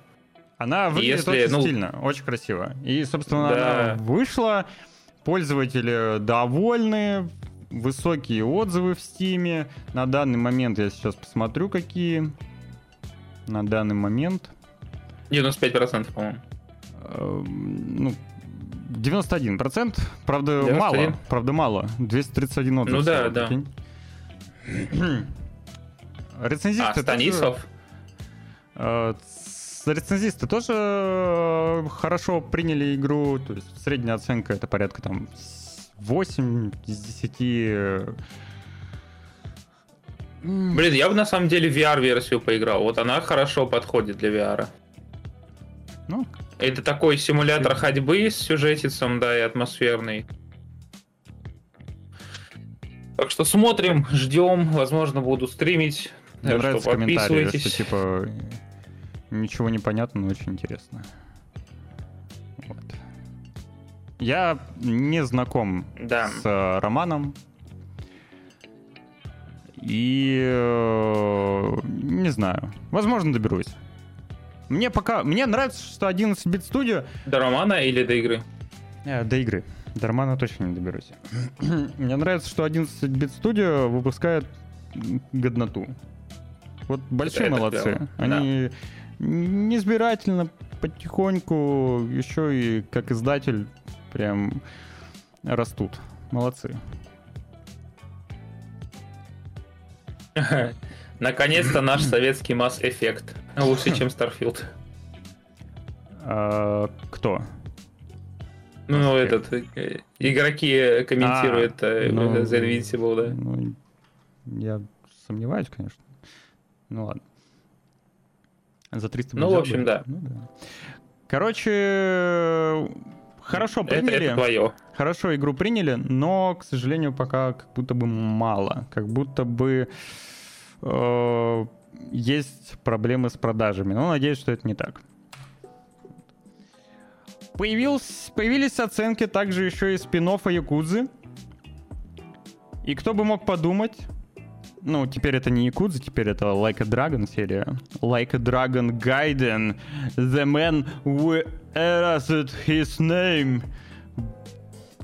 она выглядит Если, очень ну... стильно, очень красиво. И, собственно, да. она вышла, пользователи довольны, высокие отзывы в Стиме. На данный момент я сейчас посмотрю, какие. На данный момент. 95%, по-моему. Э, ну, 91%. Правда, 91? мало. Правда, мало. 231 отзыв. Ну да, да. Рецензисты... А, Станислав? Тоже, э, рецензисты тоже э, хорошо приняли игру. То есть средняя оценка это порядка там 8 из 10. Блин, я бы на самом деле VR-версию поиграл. Вот она хорошо подходит для VR. Ну, это такой симулятор ходьбы с сюжетицем, да, и атмосферный. Так что смотрим, ждем, возможно, буду стримить. Мне нравится комментарий, что типа Ничего не понятно, но очень интересно. Вот. Я не знаком да. с э, романом. И э, не знаю. Возможно, доберусь. Мне пока. Мне нравится, что 11 бит студия. До романа или до игры? Э, до игры. До романа точно не доберусь. Мне нравится, что 11 бит студия выпускает годноту. Вот большие Это молодцы. Они. Да несбирательно, потихоньку, еще и как издатель прям растут. Молодцы. Наконец-то наш советский масс-эффект. Лучше, чем Starfield. А, кто? Ну, этот, э, игроки комментируют а, э, ну, The Invincible, да. Ну, я сомневаюсь, конечно. Ну ладно. За 300 Ну, в общем, да. Ну, да. Короче, хорошо приняли. Это, это твое. Хорошо игру приняли, но, к сожалению, пока как будто бы мало. Как будто бы э, есть проблемы с продажами. Но надеюсь, что это не так. Появилось, появились оценки также еще и спин Якудзы. И кто бы мог подумать, ну, теперь это не Якудза, теперь это Like a Dragon серия. Like a Dragon Gaiden. The man who erased his name.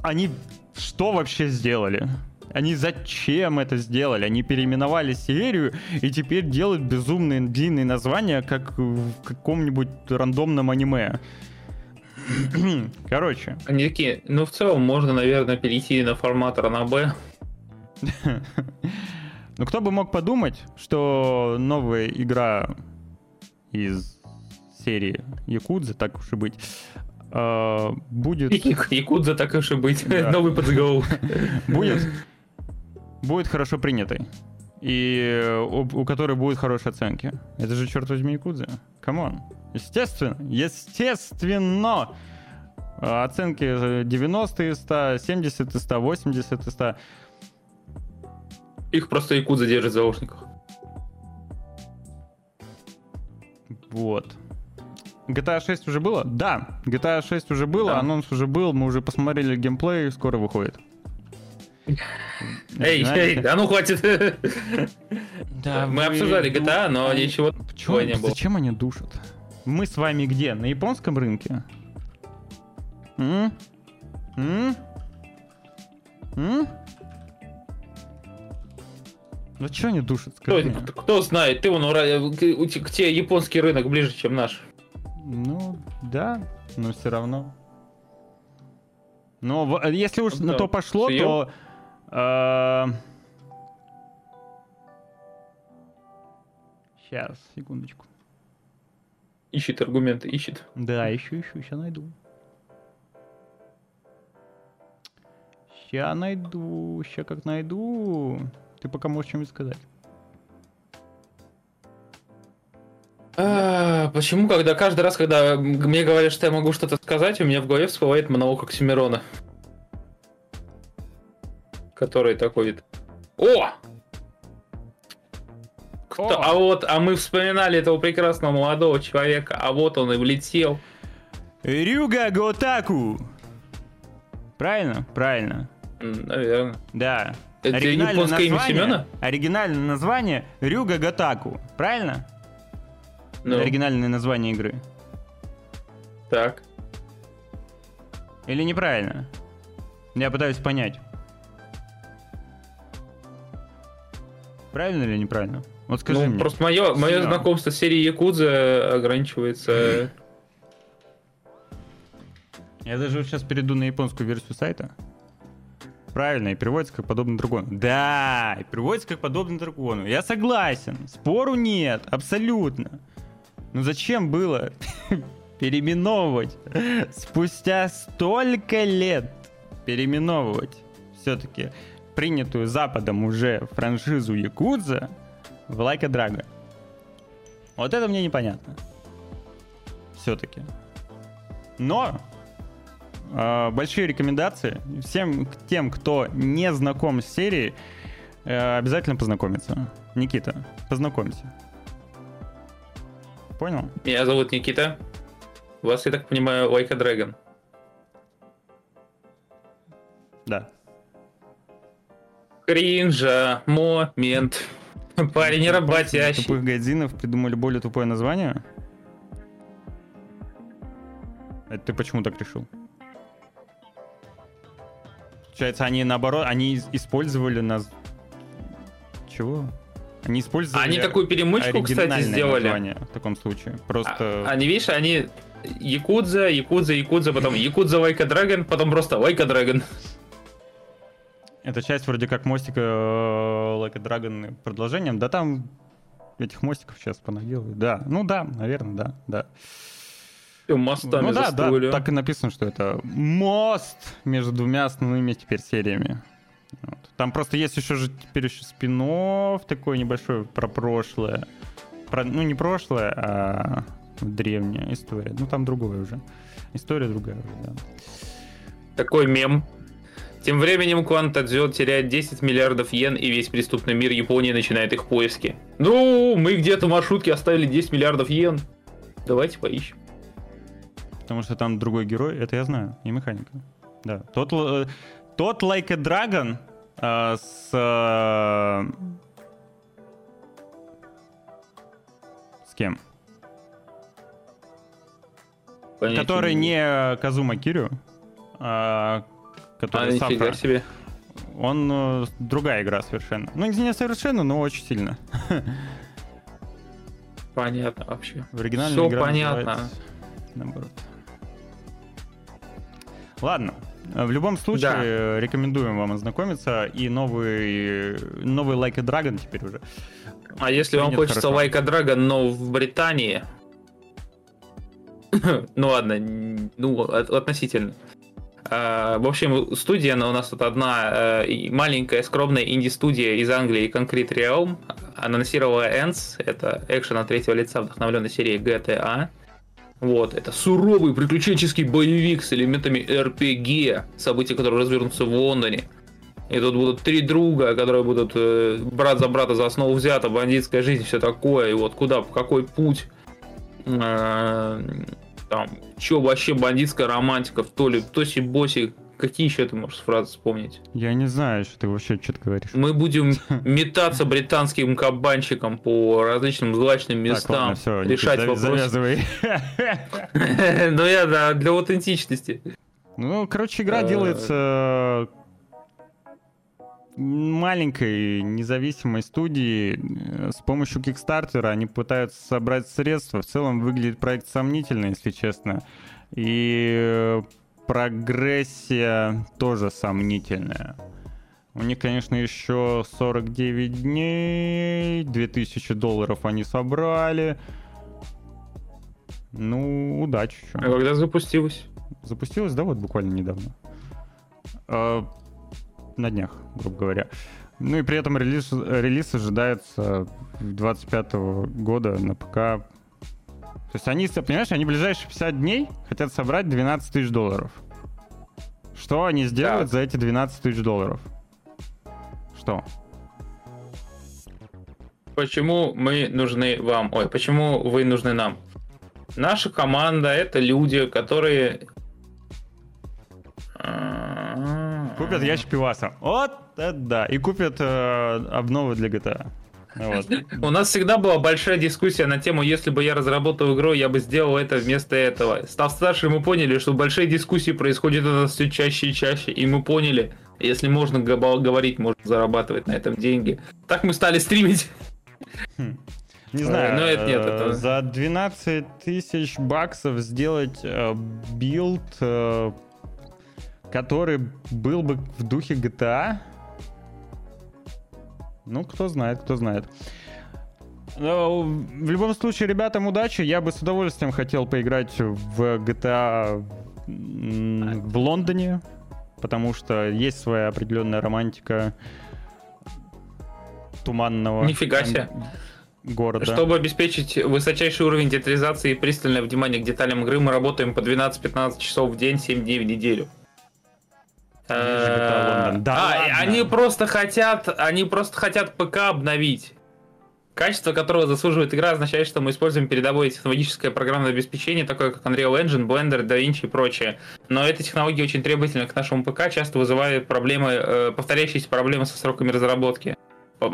Они что вообще сделали? Они зачем это сделали? Они переименовали серию и теперь делают безумные длинные названия, как в каком-нибудь рандомном аниме. Короче. Они такие, ну в целом можно, наверное, перейти на формат РНБ. Ну кто бы мог подумать, что новая игра из серии Якудза, так уж и быть, э, будет... Якудза, так уж и быть. Новый подзаголовок. Будет, будет хорошо принятой. И у, у которой будут хорошие оценки. Это же, черт возьми, Якудза. Come on. Естественно, естественно! Оценки 90 из 100, 70 из 100, 80 из 100. Их просто Якудза держит в заложниках. Вот. GTA 6 уже было? Да, GTA 6 уже было, да. анонс уже был, мы уже посмотрели геймплей, скоро выходит. Эй, эй, да ну хватит. Да, мы обсуждали GTA, но ничего не было. Зачем они душат? Мы с вами где? На японском рынке? М? М? М? Ну что они душат? Кто, кто знает, ты вон, к тебе японский рынок ближе, чем наш. Ну, да, но все равно. Но если уж ну, на то пошло, Съем? то... Э, сейчас, секундочку. Ищет аргументы, ищет. Да, ищу, ищу, сейчас найду. Сейчас найду, сейчас как найду. Ты пока можешь что-нибудь сказать. А, почему, когда каждый раз, когда мне говорят, что я могу что-то сказать, у меня в голове всплывает монолог Оксимирона. Который такой... О! Кто? О! А вот, а мы вспоминали этого прекрасного молодого человека, а вот он и влетел. Рюга Готаку! Правильно? Правильно. Наверное. Да. Это японское имя Семена? Оригинальное название Рюга Готаку. Правильно? Ну. Оригинальное название игры. Так. Или неправильно? Я пытаюсь понять. Правильно или неправильно? Вот скажи ну, мне. Просто мое, мое знакомство с серией Якудза ограничивается... Я даже вот сейчас перейду на японскую версию сайта. Правильно, и переводится как подобно дракону. Да, и переводится как подобно дракону. Я согласен. Спору нет, абсолютно. Ну зачем было переименовывать спустя столько лет переименовывать все-таки принятую Западом уже франшизу Якудза в Like a Dragon? Вот это мне непонятно. Все-таки. Но большие рекомендации всем тем, кто не знаком с серией, э, обязательно познакомиться. Никита, познакомься. Понял? Меня зовут Никита. Вас, я так понимаю, Лайка Дрэгон. Да. Кринжа, момент. Парень работящий. Тупых гадзинов придумали более тупое название? Это ты почему так решил? Получается, они наоборот, они использовали нас... Чего? Они использовали Они такую перемычку, кстати, сделали. Название, в таком случае. Просто... А, они, видишь, они Якудза, Якудза, Якудза, потом Якудза Лайка Драгон, потом просто Лайка Драгон. Это часть вроде как мостика Лайка Драгон продолжением. Да там этих мостиков сейчас понаделают. Да, ну да, наверное, да, да. Мостами ну да, да, так и написано, что это мост между двумя основными теперь сериями. Вот. Там просто есть еще же теперь еще спин такой небольшой про прошлое. Про, ну, не прошлое, а древняя история. Ну, там другое уже. История другая уже, да. Такой мем. Тем временем Квантадзё теряет 10 миллиардов йен, и весь преступный мир Японии начинает их поиски. Ну, мы где-то в маршрутке оставили 10 миллиардов йен. Давайте поищем. Потому что там другой герой, это я знаю, и механика. Да. Тот, э, тот Like a Dragon э, с... Э, с кем? Понятия который не, не Казума Кирю, а который а, Сафра. себе. он э, другая игра совершенно. Ну, не совершенно, но очень сильно. Понятно вообще. В оригинальной Всё игра понятно. Наоборот. Ладно. В любом случае, Да. рекомендуем вам ознакомиться. И новый, новый Like a Dragon теперь уже. А если вам хочется хорошо. Like a Dragon, но в Британии... ну ладно, ну от- относительно. А, в общем, студия, она у нас тут одна э, маленькая скромная инди-студия из Англии, Concrete Realm, анонсировала Ends, это экшен от третьего лица, вдохновленной серией GTA. Вот, это суровый приключенческий боевик с элементами RPG, события, которые развернутся в Лондоне. И тут будут три друга, которые будут э, брат за брата за основу взято, бандитская жизнь, все такое. И вот куда, какой путь. Э, там, что вообще бандитская романтика в то ли, тоси боси. Какие еще ты можешь фразы вспомнить? Я не знаю, что ты вообще что-то говоришь. Мы будем метаться британским кабанчиком по различным злачным Так, местам, ладно, все, решать вопросы. завязывай. Ну я, да, для аутентичности. Ну, короче, игра Э. делается маленькой независимой студии э, с помощью Кикстартера они пытаются собрать средства. В целом выглядит проект сомнительно, если честно. И э, прогрессия тоже сомнительная. У них, конечно, еще 49 дней, 2000 долларов они собрали. Ну, удачи. А когда запустилась? Запустилась, да, вот буквально недавно. А, на днях, грубо говоря. Ну и при этом релиз, релиз ожидается 25 года на ПК. То есть они, понимаешь, они ближайшие 50 дней хотят собрать 12 тысяч долларов. Что они сделают Так. за эти 12 тысяч долларов? Что? Почему мы нужны вам? Ой, почему вы нужны нам? Наша команда это люди, которые... Купят ящик пиваса. Вот это да. И купят э, обновы для GTA. Вот. У нас всегда была большая дискуссия на тему, если бы я разработал игру, я бы сделал это вместо этого. Став старше, мы поняли, что большие дискуссии происходят у нас все чаще и чаще, и мы поняли, если можно говорить, можно зарабатывать на этом деньги. Так мы стали стримить. Не Э, знаю, ну, это нет, э, это- за 12 тысяч баксов сделать э, build, э, который был бы в духе GTA. Ну, кто знает, кто знает. Но в любом случае, ребятам удачи. Я бы с удовольствием хотел поиграть в GTA м, в Лондоне, потому что есть своя определенная романтика туманного Нифига себе. города. Чтобы обеспечить высочайший уровень детализации и пристальное внимание к деталям игры, мы работаем по 12-15 часов в день, 7 дней в неделю. Да А, они просто хотят, они просто хотят ПК обновить. Качество которого заслуживает игра, означает, что мы используем передовое технологическое программное обеспечение, такое как Unreal Engine, Blender, DaVinci и прочее. Но эта технология очень требовательна к нашему ПК, часто вызывает проблемы, э, повторяющиеся проблемы со сроками разработки.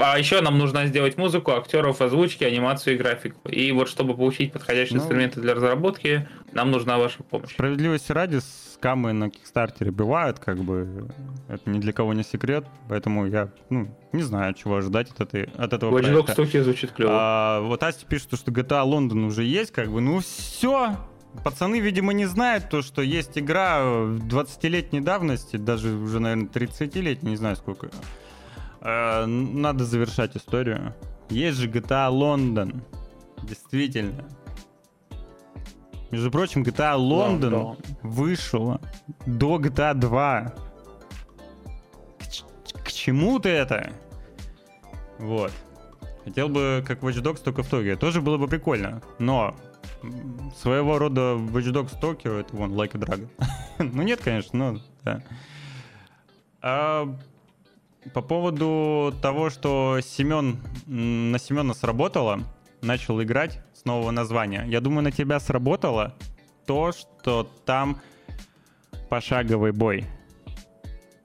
А еще нам нужно сделать музыку, актеров, озвучки, анимацию и графику. И вот чтобы получить подходящие Ну. инструменты для разработки, нам нужна ваша помощь. Справедливости ради, скамы на Кикстартере бывают, как бы это ни для кого не секрет, поэтому я, ну, не знаю, чего ожидать от, этой, от этого Watch Dogs. Tokyo звучит клево. А, вот Астя пишет, что GTA Лондон уже есть, как бы, ну все. Пацаны, видимо, не знают то, что есть игра 20-летней давности, даже уже, наверное, 30-летней, не знаю сколько. А, надо завершать историю. Есть же GTA Лондон. Действительно. Между прочим, GTA Лондон Лондон. вышла до GTA 2. К, ч- к чему ты это? Вот. Хотел бы как Watch Dogs, только в Токио. Тоже было бы прикольно. Но своего рода Watch Dogs Токио это вон Like a Dragon. ну нет, конечно, но да. А, по поводу того, что Семен на Семена сработало, начал играть с нового названия. Я думаю, на тебя сработало то, что там пошаговый бой.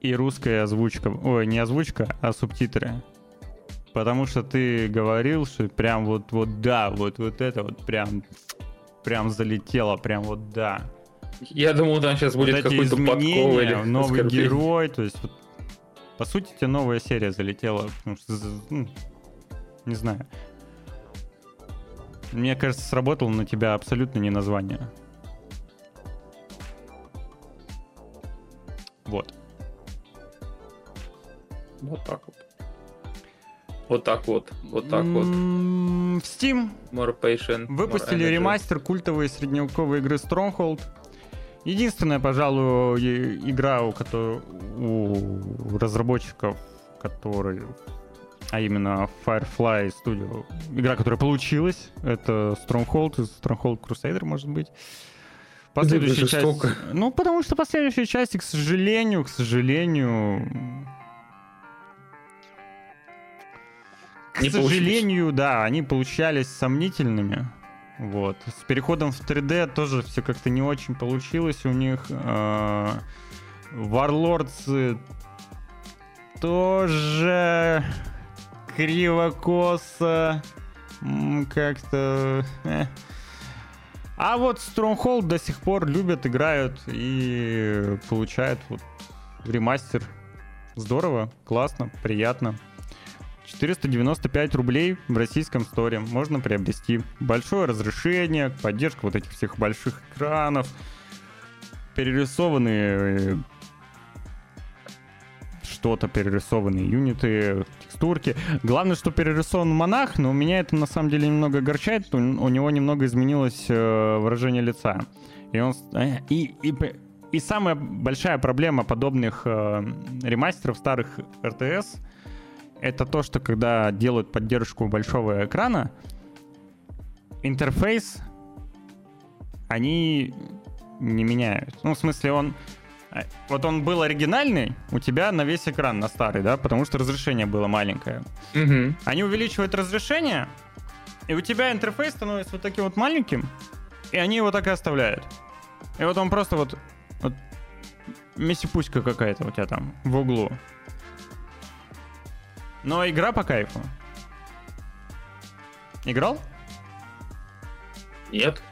И русская озвучка. Ой, не озвучка, а субтитры. Потому что ты говорил, что прям вот, вот да, вот, вот это вот прям, прям залетело, прям вот да. Я думал, там сейчас будет вот какой-то подкол или новый оскорбление. герой, то есть вот По сути, тебе новая серия залетела, потому что, ну, не знаю. Мне кажется, сработало на тебя абсолютно не название. Вот. Вот так вот. Вот так вот. Вот так вот. В Steam More patient. выпустили more ремастер культовой средневековой игры Stronghold. Единственная, пожалуй, игра, у, которой, у разработчиков, которые, а именно Firefly Studio, игра, которая получилась, это Stronghold, Stronghold Crusader, может быть. Последующая часть... жестоко. Ну, потому что последующие части, к сожалению, к сожалению... К Не получились. сожалению, да, они получались сомнительными. Вот. С переходом в 3D тоже все как-то не очень получилось у них. Э, Warlords тоже криво-косо. Как-то... э. А вот Stronghold до сих пор любят, играют и получают вот ремастер. Здорово, классно, приятно. 495 рублей в российском сторе можно приобрести. Большое разрешение, поддержка вот этих всех больших экранов, перерисованные э, что-то, перерисованные юниты, текстурки. Главное, что перерисован монах, но меня это на самом деле немного огорчает. У, у него немного изменилось э, выражение лица. И он... э, И, и, и самая большая проблема подобных э, ремастеров старых РТС это то, что когда делают поддержку большого экрана, интерфейс они не меняют. Ну, в смысле, он... э, Вот он был оригинальный у тебя на весь экран, на старый, да, потому что разрешение было маленькое. Мгм. Они увеличивают разрешение, и у тебя интерфейс становится вот таким вот маленьким, и они его так и оставляют. И вот он просто вот, вот месипуська какая-то у тебя там в углу. Но игра по кайфу. Играл? Нет.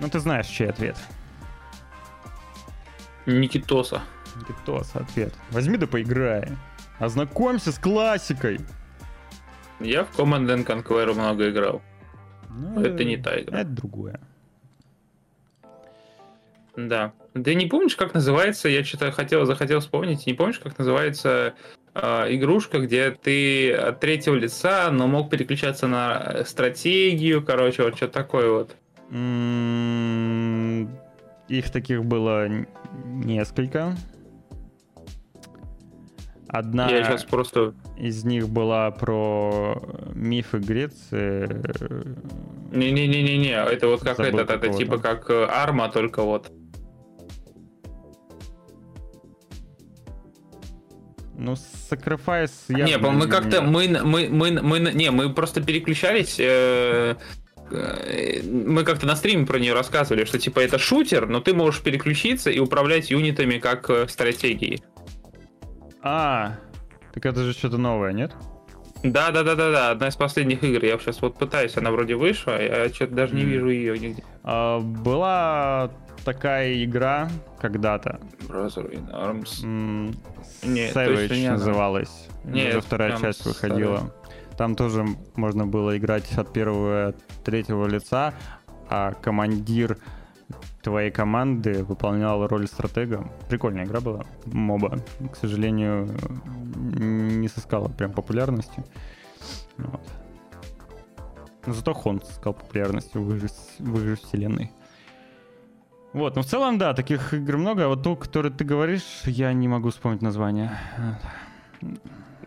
Ну ты знаешь, чей ответ. Никитоса. Гиптос ответ. Возьми да поиграй. Ознакомься с классикой. Я в Command and Conquer много играл. Ну, Это не та игра. Это другое. Да. Ты не помнишь, как называется? Я что-то хотел, захотел вспомнить. Не помнишь, как называется э, игрушка, где ты от третьего лица, но мог переключаться на стратегию, короче, вот что-то такое вот. М, Их таких было несколько. Одна Я сейчас просто... из них была про мифы Греции. Не-не-не-не-не, это вот как Забыл это, типа как э, арма, только вот. Ну, Sacrifice... не, явно мы как-то, мы, мы, мы, мы, не, мы просто переключались, э, э, мы как-то на стриме про нее рассказывали, что типа это шутер, но ты можешь переключиться и управлять юнитами как э, стратегией. А, так это же что-то новое, нет? Да, да, да, да, да. Одна из последних игр. Я сейчас вот пытаюсь, она вроде вышла, я что-то даже не вижу ее нигде. А, была такая игра когда-то. Brother in Arms. М, Не, Savage не называлась. Не, Уже вторая часть старая. выходила. Там тоже можно было играть от первого от третьего лица, а командир твоей команды выполнял роль стратега. Прикольная игра была, моба. К сожалению, не сыскала прям популярности. Вот. Но зато Хон сыскал популярности в их, в же вселенной. Вот, ну в целом, да, таких игр много, а вот ту, которую ты говоришь, я не могу вспомнить название.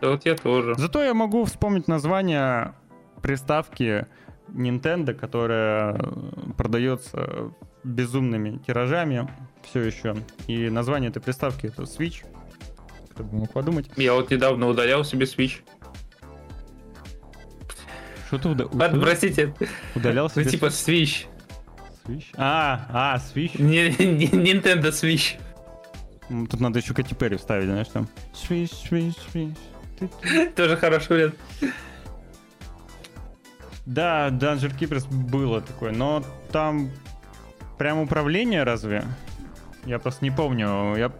Да вот я тоже. Зато я могу вспомнить название приставки Nintendo, которая продается безумными тиражами все еще. И название этой приставки это Switch. Кто бы мог подумать. Я вот недавно удалял себе Switch. Что ты уда- Ладно, простите, удалял ну себе типа Switch. Switch? А, а, Switch. Не, не- Nintendo Switch. Тут надо еще Кэти Перри вставить, знаешь, там. Switch, Switch, Switch. Тоже хороший вариант. Да, Dungeon Keepers было такое, но там прям управление разве? Я просто не помню. Я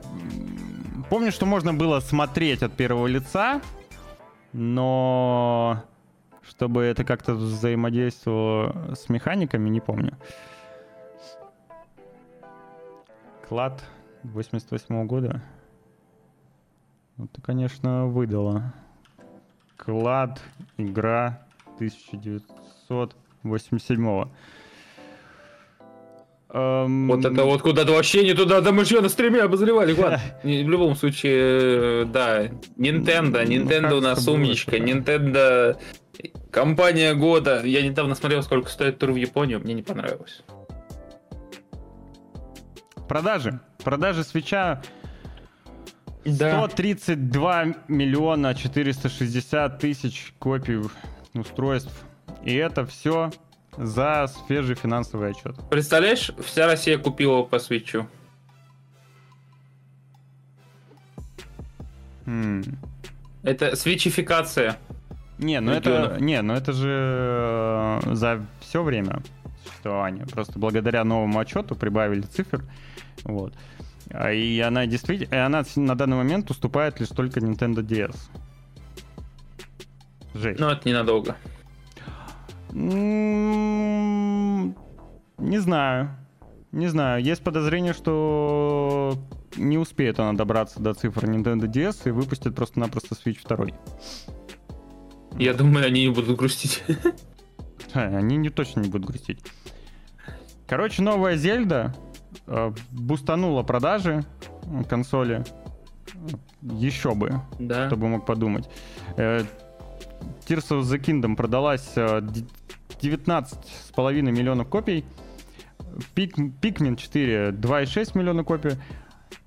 помню, что можно было смотреть от первого лица, но чтобы это как-то взаимодействовало с механиками, не помню. Клад 88 года. Это, конечно, выдало. Клад, игра 1987 Эм... Вот это вот куда-то вообще не туда, да мы что на стриме обозревали, ладно. В любом случае, да, Nintendo, Nintendo у нас умничка, Nintendo компания года. Я недавно смотрел, сколько стоит тур в Японию, мне не понравилось. Продажи. Продажи свеча 132 миллиона 460 тысяч копий устройств. И это все за свежий финансовый отчет. Представляешь, вся Россия купила по свечу. Хм. Это свечификация. Не, ну это, не, ну это же э, за все время существования. Просто благодаря новому отчету прибавили цифр. Вот. А, и она действительно, она на данный момент уступает лишь только Nintendo DS. Жесть. Но это ненадолго. Не знаю. Не знаю. Есть подозрение, что не успеет она добраться до цифр Nintendo DS и выпустит просто-напросто Switch 2. Я думаю, они не будут грустить. Они не точно не будут грустить. Короче, новая Зельда э, бустанула продажи консоли. Еще бы. Да. Кто бы мог подумать. Э, Tears of the Kingdom продалась э, 19,5 миллионов копий. Пик, Pikmin 4 2,6 миллиона копий.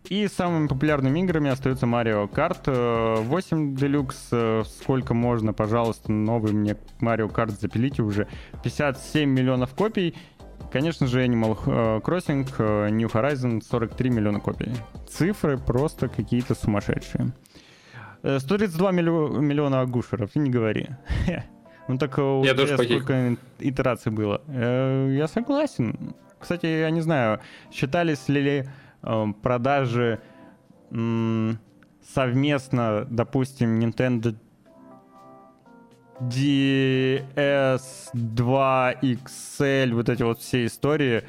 И самыми популярными играми остаются Mario Kart 8 Deluxe. Сколько можно, пожалуйста, новый мне Mario Kart запилите уже. 57 миллионов копий. Конечно же, Animal э, Crossing э, New Horizon 43 миллиона копий. Цифры просто какие-то сумасшедшие. 132 миллиона агушеров, не говори. Ну так э, я тоже сколько итераций было. Э, я согласен. Кстати, я не знаю, считались ли э, продажи совместно, допустим, Nintendo DS2 XL, вот эти вот все истории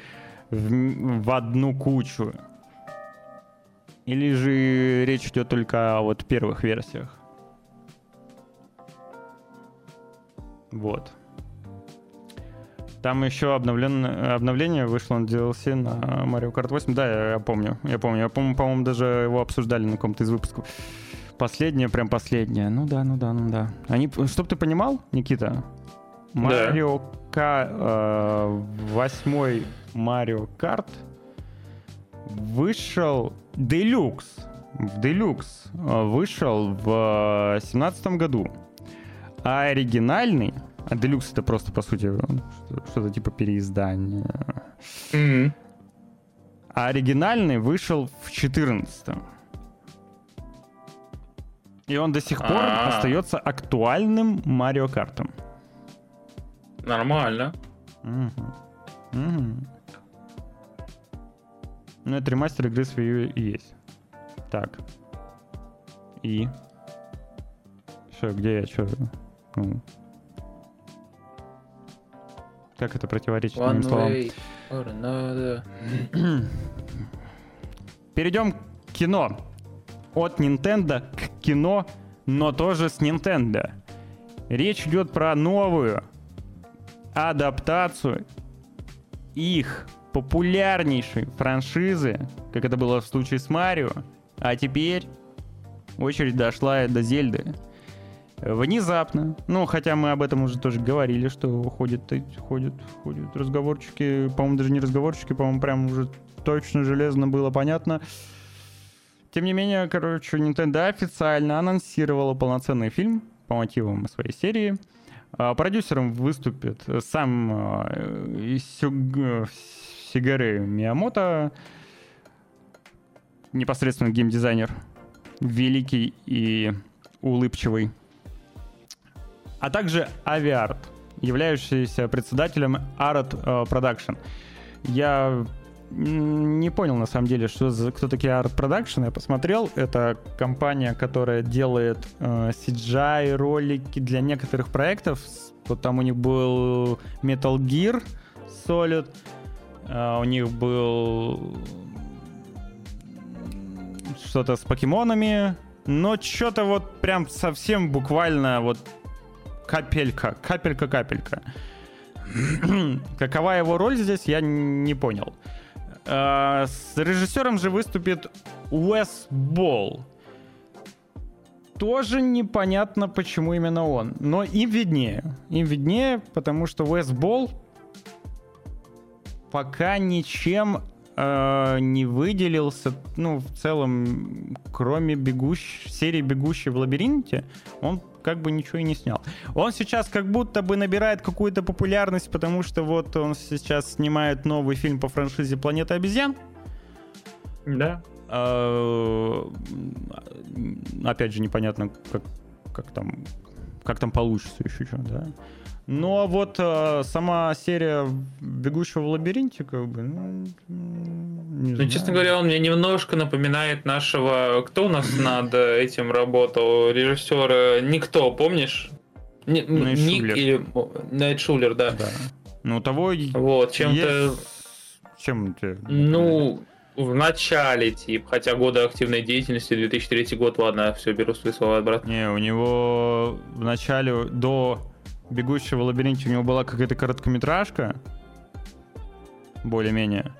в, в одну кучу. Или же речь идет только о вот первых версиях? Вот. Там еще обновлен... обновление вышло на DLC на Mario Kart 8. Да, я, я помню. Я помню. Я помню, по-моему, даже его обсуждали на каком-то из выпусков. Последнее, прям последнее. Ну да, ну да, ну да. Они, чтоб ты понимал, Никита, Марио К... Э, восьмой Марио Карт вышел Deluxe. В Deluxe вышел в семнадцатом году. А оригинальный, а Deluxe это просто, по сути, что-то типа переиздания. Mm-hmm. А оригинальный вышел в 14 И он до сих пор А-а-а. остается актуальным Марио Картом. Нормально. Угу. Угу. Ну, это ремастер игры с Wii и есть. Так. И? Что, где я, что? Ну. Как это противоречит моим словам? Перейдем к кино. От Nintendo к кино, но тоже с Nintendo. Речь идет про новую адаптацию их популярнейшей франшизы, как это было в случае с Марио, а теперь очередь дошла до Зельды. Внезапно, ну, хотя мы об этом уже тоже говорили, что ходят, ходят, ходят разговорчики, по-моему, даже не разговорчики, по-моему, прям уже точно железно было понятно. Тем не менее, короче, Nintendo официально анонсировала полноценный фильм по мотивам своей серии. А, продюсером выступит сам э, Сигаре Миямото, непосредственно геймдизайнер, великий и улыбчивый а также Aviart, являющийся председателем Arat э, Production. Я не понял на самом деле, что за, кто такие Art Production. Я посмотрел. Это компания, которая делает э, CGI ролики для некоторых проектов. Вот там у них был Metal Gear Solid, э, у них был что-то с покемонами, но что-то вот прям совсем буквально вот капелька, капелька-капелька. Какова его роль здесь, я не понял. С режиссером же выступит Уэс Болл. Тоже непонятно, почему именно он. Но им виднее. Им виднее, потому что Уэс Болл пока ничем э, не выделился, ну, в целом, кроме бегущ... серии «Бегущий в лабиринте», он как бы ничего и не снял. Он сейчас как будто бы набирает какую-то популярность, потому что вот он сейчас снимает новый фильм по франшизе «Планета обезьян». Да. А, опять же, непонятно, как, как там как там получится еще что, да. Ну а вот э, сама серия «Бегущего в лабиринте», как бы, ну, не ну, знаю. честно говоря, он мне немножко напоминает нашего... Кто у нас над этим работал? Режиссера Никто, помнишь? Ник или Найт Шулер, да. да. Ну, того Вот, чем-то... Чем ты? Ну, в начале, типа, хотя года активной деятельности, 2003 год, ладно, все, беру свои слова обратно. Не, у него в начале, до бегущего в лабиринте у него была какая-то короткометражка. Более-менее.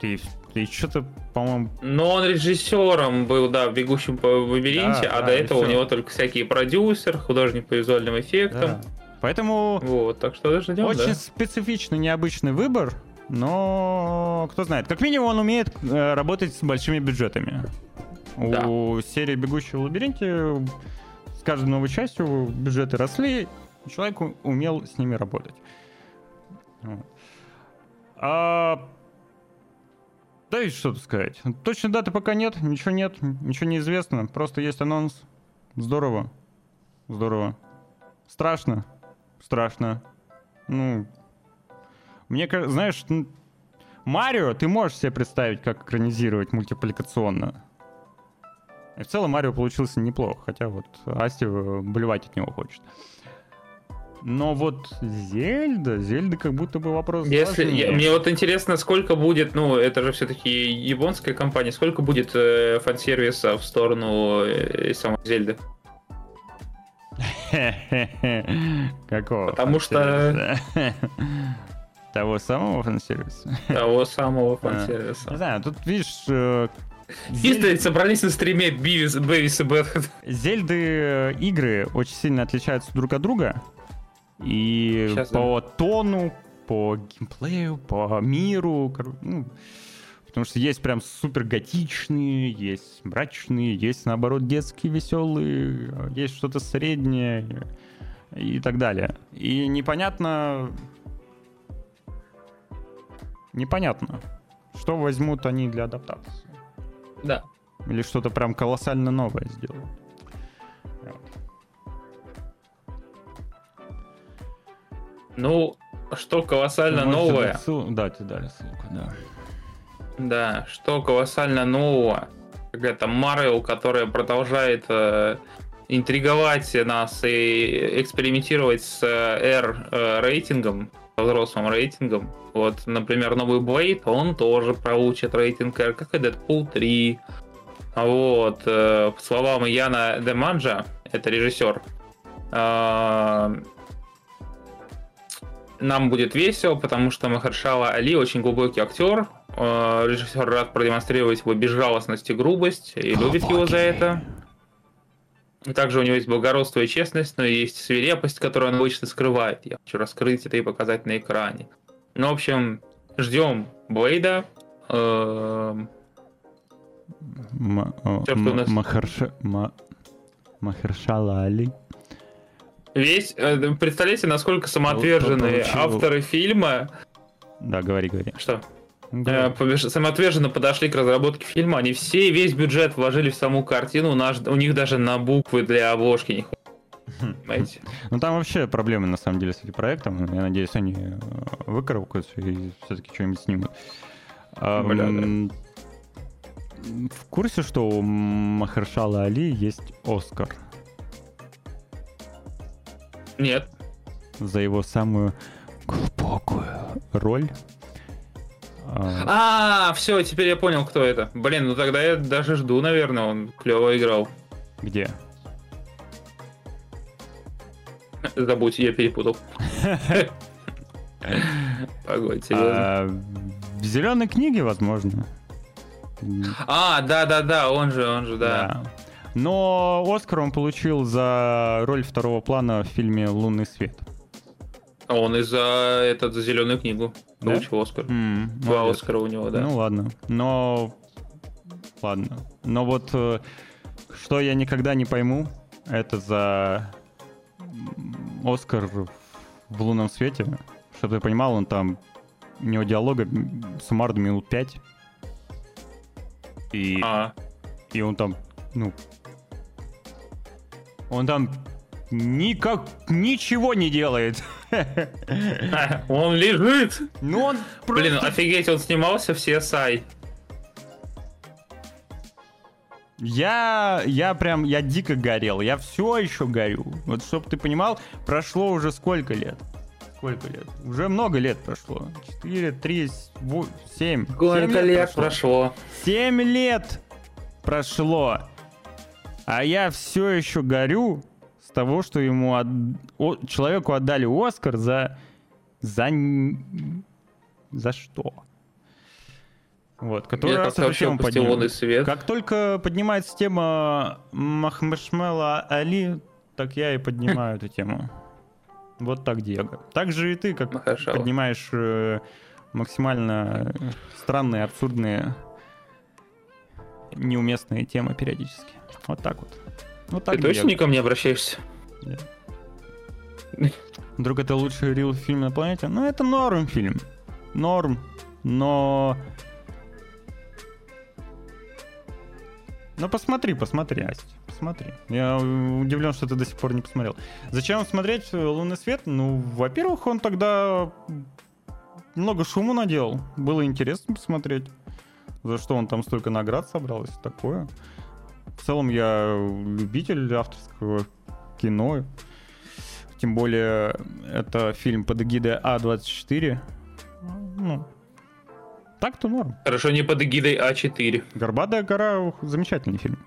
Ты, ты что-то, по-моему... Но он режиссером был, да, в «Бегущем по лабиринте», да, а да, до этого у него только всякие продюсер, художник по визуальным эффектам. Да. Поэтому... Вот, так что даже ждем, Очень да. специфичный, необычный выбор, но кто знает. Как минимум он умеет э, работать с большими бюджетами. Да. У серии «Бегущего в лабиринте» с каждой новой частью бюджеты росли, человек умел с ними работать. А... Да и что тут сказать. Точной даты пока нет, ничего нет, ничего не известно. Просто есть анонс. Здорово. Здорово. Страшно. Страшно. Ну, мне кажется, знаешь, Марио ты можешь себе представить, как экранизировать мультипликационно. И в целом Марио получился неплохо, хотя вот Асти э, блевать от него хочет. Но вот Зельда, Зельда как будто бы вопрос Если я, Мне вот интересно, сколько будет, ну, это же все-таки японская компания, сколько будет э, фан-сервиса в сторону э, самой Зельды? Какого? Потому что... Того самого фан-сервиса? Того самого фан-сервиса. Не знаю, тут, видишь, э, Зель... собрались на стриме Бивис, Бэвис и Бэтхед. Зельды э, игры очень сильно отличаются друг от друга. И Сейчас, по да. тону, по геймплею, по миру. Ну, потому что есть прям супер готичные, есть мрачные, есть наоборот детские веселые, есть что-то среднее и так далее. И непонятно... Непонятно, что возьмут они для адаптации. Да. Или что-то прям колоссально новое сделают. Ну, что колоссально ну, новое. Ссыл... Да, тебе дали ссылку, да. Да, что колоссально нового. Какая-то Marvel, которая продолжает э, интриговать нас и экспериментировать с э, R-рейтингом, э, взрослым рейтингом. Вот, например, новый Blade, он тоже получит рейтинг R, как и Deadpool 3. Вот, э, по словам Яна Деманджа, это режиссер, э, нам будет весело, потому что Махаршала Али очень глубокий актер. Э, режиссер рад продемонстрировать его безжалостность и грубость, и любит его за это. Также у него есть благородство и честность, но есть свирепость, которую он обычно скрывает. Я хочу раскрыть это и показать на экране. Ну, в общем, ждем Блейда. Эм, Махаршала Али. Весь, э, представляете, насколько самоотверженные авторы фильма. Да, говори, говори. Что? Да. Самоотверженно подошли к разработке фильма. Они все, весь бюджет вложили в саму картину. У, нас, у них даже на буквы для обложки не хватит. Понимаете? Ну там вообще проблемы на самом деле с этим проектом. Я надеюсь, они э, выкарабкаются и все-таки что-нибудь снимут. А, Бля, да. В курсе, что у Махаршала Али есть Оскар Нет. за его самую глубокую роль? А, А, все, теперь я понял, кто это. Блин, ну тогда я даже жду, наверное, он клево играл. Где? Забудь, я перепутал. Погодь, серьезно. А, в зеленой книге, возможно. А, да-да-да, он же, он же, да. Но Оскар он получил за роль второго плана в фильме «Лунный свет». А Он и за этот, за зеленую книгу Да? получил Оскар. М, Два молодец. Оскара у него, да. Ну ладно. Но... Ладно. Но вот э, что я никогда не пойму, это за Оскар в «Лунном свете». Чтобы ты понимал, он там... У него диалога суммарно минут пять. И, А, и он там, ну... Он там никак ничего не делает. он лежит! Ну он Блин, просто- офигеть, он снимался в CSI. Я, я прям, я дико горел. Я все еще горю. Вот чтобы ты понимал, прошло уже сколько лет? Сколько лет? Уже много лет прошло. 4, 3, 7. Сколько лет прошло? 7 лет прошло. А я все еще горю того, что ему от- о- человеку отдали Оскар за... За... За что? Вот, который Я раз как эту тему поднял. свет. Как только поднимается тема Махмешмела Али, так я и поднимаю эту тему. Вот так, Диего. Так же и ты, как Махашала. поднимаешь э, максимально странные, абсурдные, неуместные темы периодически. Вот так вот. Вот так, Ты точно Диего. не ко мне обращаешься? Вдруг это лучший рил фильм на планете? Ну, это норм фильм. Норм. Но... Ну, посмотри, посмотри, Астя. Посмотри. Я удивлен, что ты до сих пор не посмотрел. Зачем смотреть «Лунный свет»? Ну, во-первых, он тогда много шуму наделал. Было интересно посмотреть. За что он там столько наград собрал и такое. В целом, я любитель авторского кино. Тем более, это фильм под эгидой А24. Ну, так-то норм. Хорошо, не под эгидой А А4. «Горбатая гора» замечательный фильм.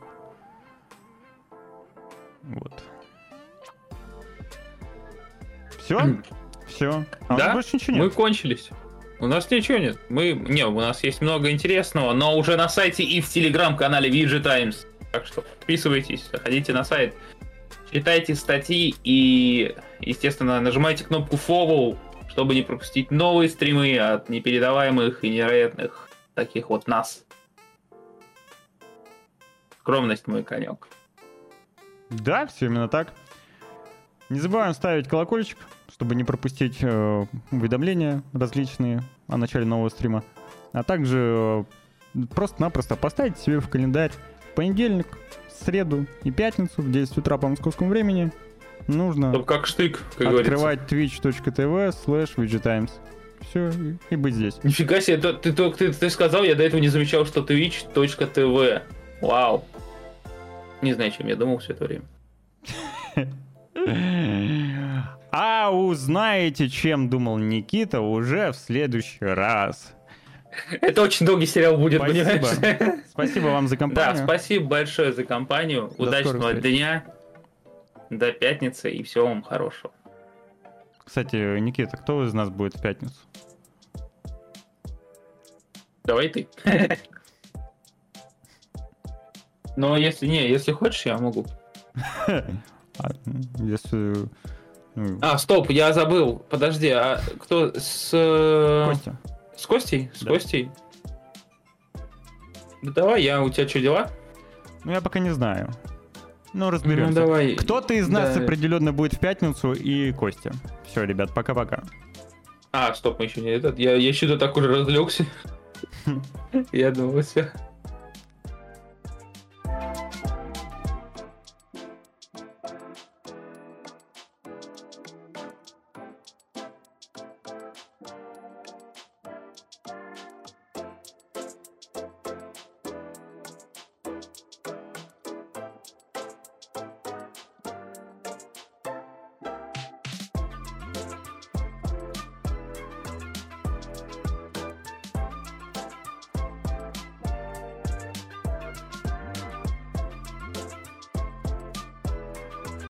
Вот. Все? Все. А у нас Да, больше ничего Мы нет. кончились. У нас ничего нет. Мы... Не, у нас есть много интересного, но уже на сайте и в телеграм-канале VG Times. Так что подписывайтесь, заходите на сайт, читайте статьи и, естественно, нажимайте кнопку follow, чтобы не пропустить новые стримы от непередаваемых и невероятных таких вот нас. Скромность мой конек. Да, все именно так. Не забываем ставить колокольчик, чтобы не пропустить э, уведомления различные о начале нового стрима. А также э, просто-напросто поставить себе в календарь понедельник, среду и пятницу в 10 утра по московскому времени. Нужно Чтоб как штык, как открывать twitch.tv slash VGTimes. Все, и, и быть здесь. Нифига себе, ты, ты, ты, ты- ты сказал, я до этого не замечал, что twitch.tv. Вау. Не знаю, чем я думал все это время. А узнаете, чем думал Никита уже в следующий раз. Это очень долгий сериал будет, Спасибо. Спасибо вам за Да, компанию. спасибо большое за компанию. До Удачного дня. До пятницы и всего вам хорошего. Кстати, Никита, кто из нас будет в пятницу? Давай ты. Но если не, если хочешь, я могу. А, если... ну, А, стоп, я забыл. Подожди, а кто с... э, Костя. С Костей? С Да. Костей? Да давай, я у тебя что, дела? Ну, я пока не знаю. Ну, разберемся. Ну, давай. Кто-то из нас Да. определенно будет в пятницу и Костя. Все, ребят, пока-пока. А, стоп, мы еще не этот. Я, я что-то так уже разлегся. Я думал, все.